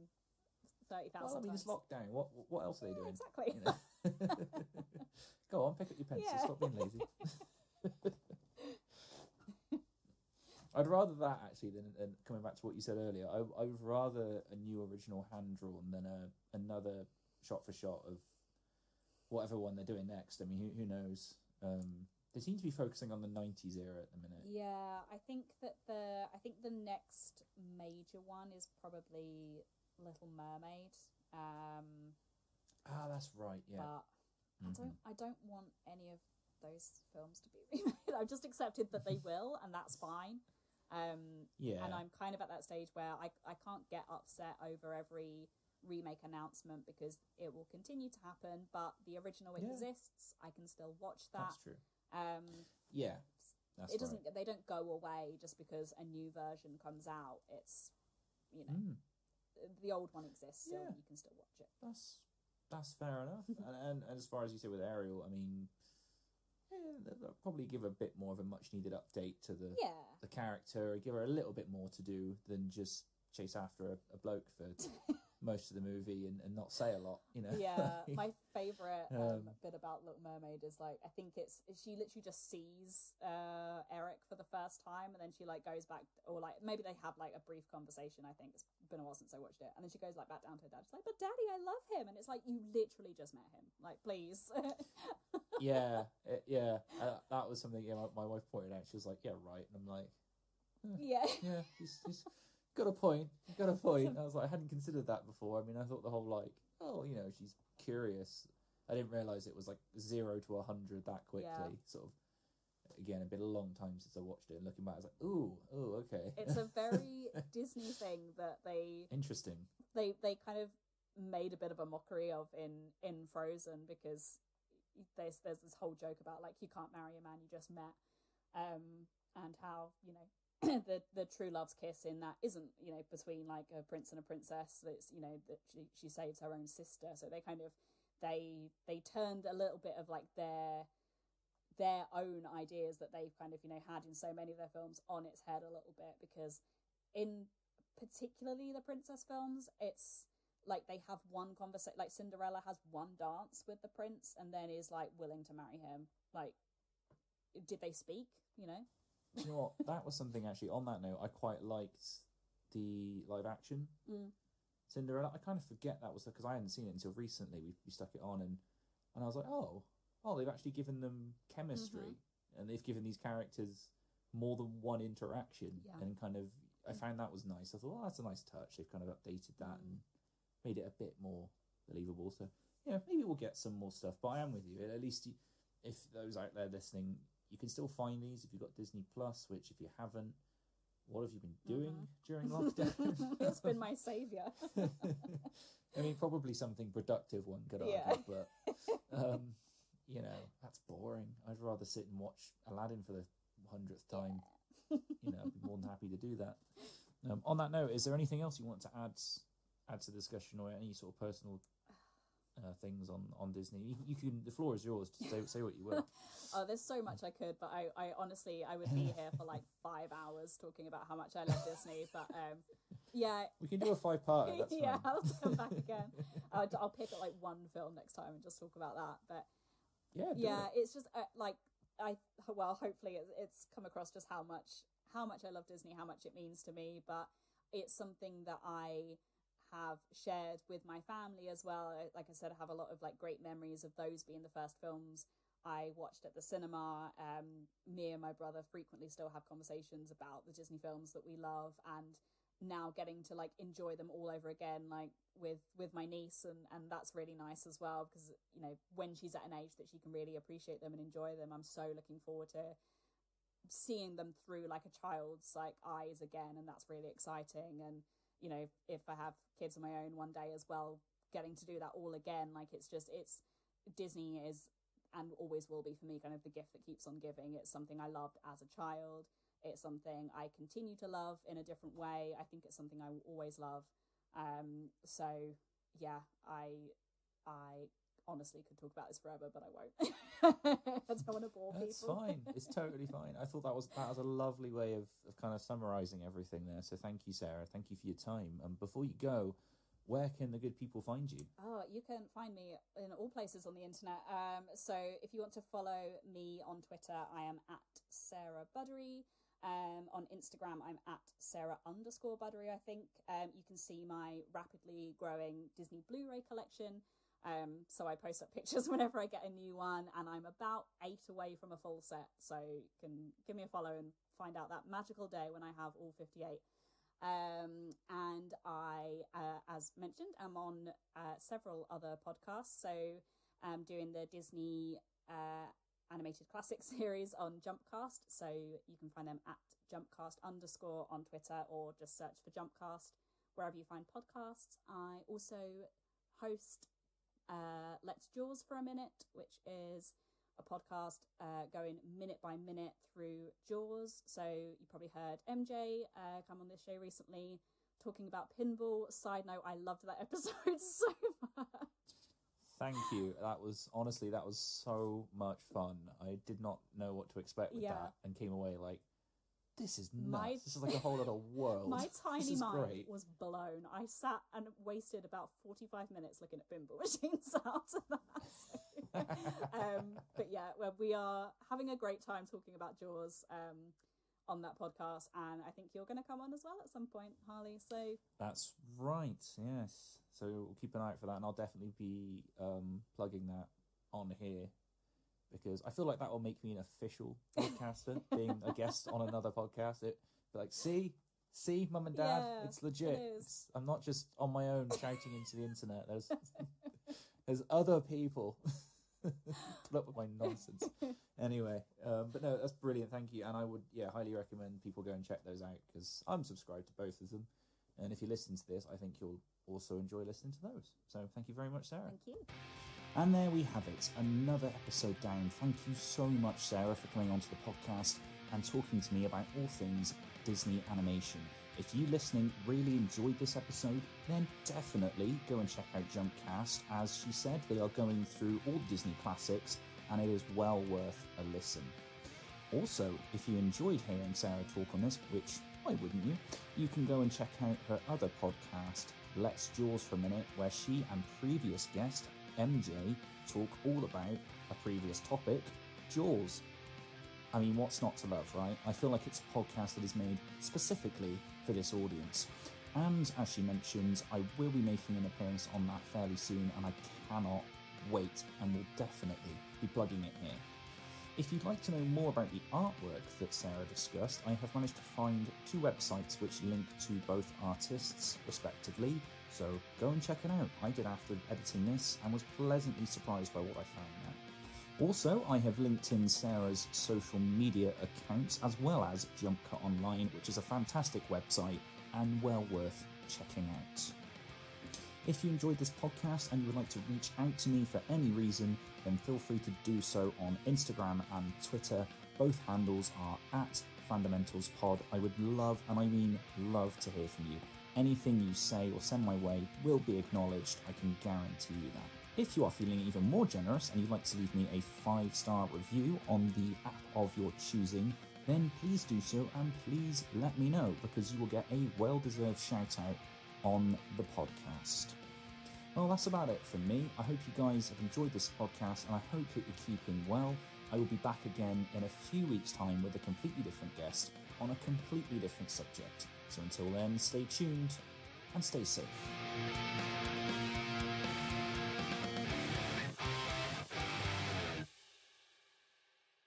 thirty Well, I mean, it's times lockdown. What what else are they Yeah, doing? exactly You know? Go on, pick up your pencil. Yeah. Stop being lazy. I'd rather that actually than, than coming back to what you said earlier. I I would rather a new original hand drawn than a another shot for shot of whatever one they're doing next. I mean, who who knows? Um, they seem to be focusing on the '90s era at the minute. Yeah, I think that the I think the next major one is probably Little Mermaid. Um, Ah, that's right. Yeah. but I Mhm. don't I don't want any of those films to be remade. I've just accepted that they will, and that's fine. Um, Yeah. and I'm kind of at that stage where I I can't get upset over every remake announcement because it will continue to happen. But the original Yeah. exists. I can still watch that. That's true. Um, Yeah. That's it doesn't Right. they don't go away just because a new version comes out it's you know Mm. the old one exists so Yeah. you can still watch it That's that's fair enough. and, and and as far as you say with Ariel, I mean, yeah, they'll they'll probably give a bit more of a much needed update to the yeah. the character, give her a little bit more to do than just chase after a, a bloke for most of the movie and, and not say a lot. You know. yeah my favorite um, Um, bit about little mermaid is like i think it's she literally just sees uh eric for the first time and then she like goes back or like maybe they have like a brief conversation i think it's been a while since i watched it and then she goes like back down to her dad she's like but daddy i love him and it's like you literally just met him like please yeah, it- yeah. Uh, that was something. Yeah, my, my wife pointed out. She was like, "Yeah, right," and I'm like, yeah "Yeah, he's, he's got a point. Got a point." I was like, I hadn't considered that before. I mean, I thought the whole like, oh, you know, she's curious. I didn't realize it was like zero to a hundred that quickly. Yeah. Sort of. Again, a bit a long time since I watched it. And looking back, I was like, "Ooh, ooh, okay." it's a very disney thing that they interesting. they they kind of made a bit of a mockery of in in Frozen because there's there's this whole joke about like you can't marry a man you just met, um, and how you know the the true love's kiss in that isn't you know between like a prince and a princess. that's you know that she she saves her own sister, so they kind of they they turned a little bit of like their their own ideas that they've kind of you know had in so many of their films on its head a little bit. Because in particularly the princess films it's like they have one conversation like cinderella has one dance with the prince and then is like willing to marry him. Like did they speak you know you know what? That was something actually. On that note, I quite liked the live action Mm. Cinderella. I kind of forget that was because I hadn't seen it until recently. We, we stuck it on and and I was like, oh, oh, they've actually given them chemistry mm-hmm. and they've given these characters more than one interaction Yeah. and kind of. I mm. found that was nice. I thought, oh, that's a nice touch. They've kind of updated that and mm. made it a bit more believable. So yeah, maybe we'll get some more stuff. But I am with you. At least you, if those out there listening, you can still find these if you've got Disney Plus. Which, if you haven't, what have you been doing during lockdown? it's been my savior I mean, probably something productive. One could argue, Yeah. but um, you know, that's boring. I'd rather sit and watch Aladdin for the hundredth time. you know, I'd be more than happy to do that. Um, on that note, is there anything else you want to add add to the discussion, or any sort of personal uh, things on on Disney? You, you can. The floor is yours. Just say say what you will. oh there's so much i could but i i honestly i would be here for like five hours talking about how much i love disney but um yeah We can do a five part. Yeah i'll come back again I'll, I'll pick up like one film next time and just talk about that but Yeah, yeah it. it's just uh, like i well hopefully it's, it's come across just how much how much i love disney how much it means to me but it's something that i have shared with my family as well. Like i said i have a lot of like great memories of those being the first films i watched at the cinema. Um me and my brother frequently still have conversations about the disney films that we love and now getting to like enjoy them all over again like with with my niece and and that's really nice as well because you know when she's at an age that she can really appreciate them and enjoy them i'm so looking forward to seeing them through like a child's like eyes again and that's really exciting and you know if i have kids of my own one day as well getting to do that all again like it's just it's disney is and always will be for me kind of the gift that keeps on giving. It's something i loved as a child. It's something i continue to love in a different way. I think it's something i will always love. Um so yeah i i honestly could talk about this forever but i won't i don't want to bore That's people fine. It's totally fine. I thought that was that was a lovely way of, of kind of summarising everything there. So thank you, Sarah. Thank you for your time. And before you go, where can the good people find you? Oh, you can find me in all places on the internet. Um, so if you want to follow me on Twitter, I am at Sarah Buddery. Um, on Instagram, I'm at Sarah underscore Buddery, I think. Um, you can see my rapidly growing Disney Blu ray collection. Um, so I post up pictures whenever I get a new one, and I'm about eight away from a full set. So you can give me a follow and find out that magical day when I have all 58. Um, and I, uh, as mentioned, am on uh, several other podcasts. So I'm doing the Disney uh, animated classic series on Jumpcast. So you can find them at Jumpcast underscore on Twitter or just search for Jumpcast wherever you find podcasts. I also host uh, Let's Jaws for a Minute, which is a podcast uh, going minute by minute through Jaws. So you probably heard MJ uh, come on this show recently talking about pinball. Side note, I loved that episode so much. Thank you. That was honestly that was so much fun. I did not know what to expect with Yeah. that and came away like this is nuts. My- this is like a whole other world. My tiny mind great. was blown. I sat and wasted about 45 minutes looking at pinball machines after that. um, but yeah, well, we are having a great time talking about Jaws um, on that podcast, and I think you're going to come on as well at some point, Harley. So That's right. Yes. So we'll keep an eye out for that, and I'll definitely be um, plugging that on here because I feel like that will make me an official podcaster, being a guest on another podcast. It be like, see, see, mum and dad, Yeah, it's legit. it. It's, I'm not just on my own shouting into the internet. There's there's other people put up with my nonsense. Anyway, um, but no, that's brilliant. Thank you, and I would yeah highly recommend people go and check those out because I'm subscribed to both of them. And if you listen to this, I think you'll also enjoy listening to those. So thank you very much, Sarah. thank you. And there we have it, another episode down. Thank you so much, Sarah, for coming onto the podcast and talking to me about all things Disney animation. If you listening really enjoyed this episode, then definitely go and check out Jumpcast. As she said, they are going through all Disney classics, and it is well worth a listen. Also, if you enjoyed hearing Sarah talk on this, which why wouldn't you? You can go and check out her other podcast, Let's Jaws for a Minute, where she and previous guest MJ talk all about a previous topic, Jaws. I mean, what's not to love, right? I feel like it's a podcast that is made specifically for this audience. And as she mentions, I will be making an appearance on that fairly soon, and I cannot wait and will definitely be plugging it here. If you'd like to know more about the artwork that Sarah discussed, I have managed to find two websites which link to both artists, respectively, so go and check it out. I did after editing this and was pleasantly surprised by what I found there. Also, I have linked in Sarah's social media accounts as well as Jump Cut Online, which is a fantastic website and well worth checking out. If you enjoyed this podcast and you would like to reach out to me for any reason, then feel free to do so on Instagram and Twitter. Both handles are at Fundamentals Pod. I would love, and I mean love, to hear from you. Anything you say or send my way will be acknowledged, I can guarantee you that. If you are feeling even more generous and you'd like to leave me a five star review on the app of your choosing, then please do so and please let me know because you will get a well deserved shout out on the podcast. Well, that's about it from me. I hope you guys have enjoyed this podcast and I hope that you're keeping well. I will be back again in a few weeks' time with a completely different guest on a completely different subject. So until then, stay tuned and stay safe.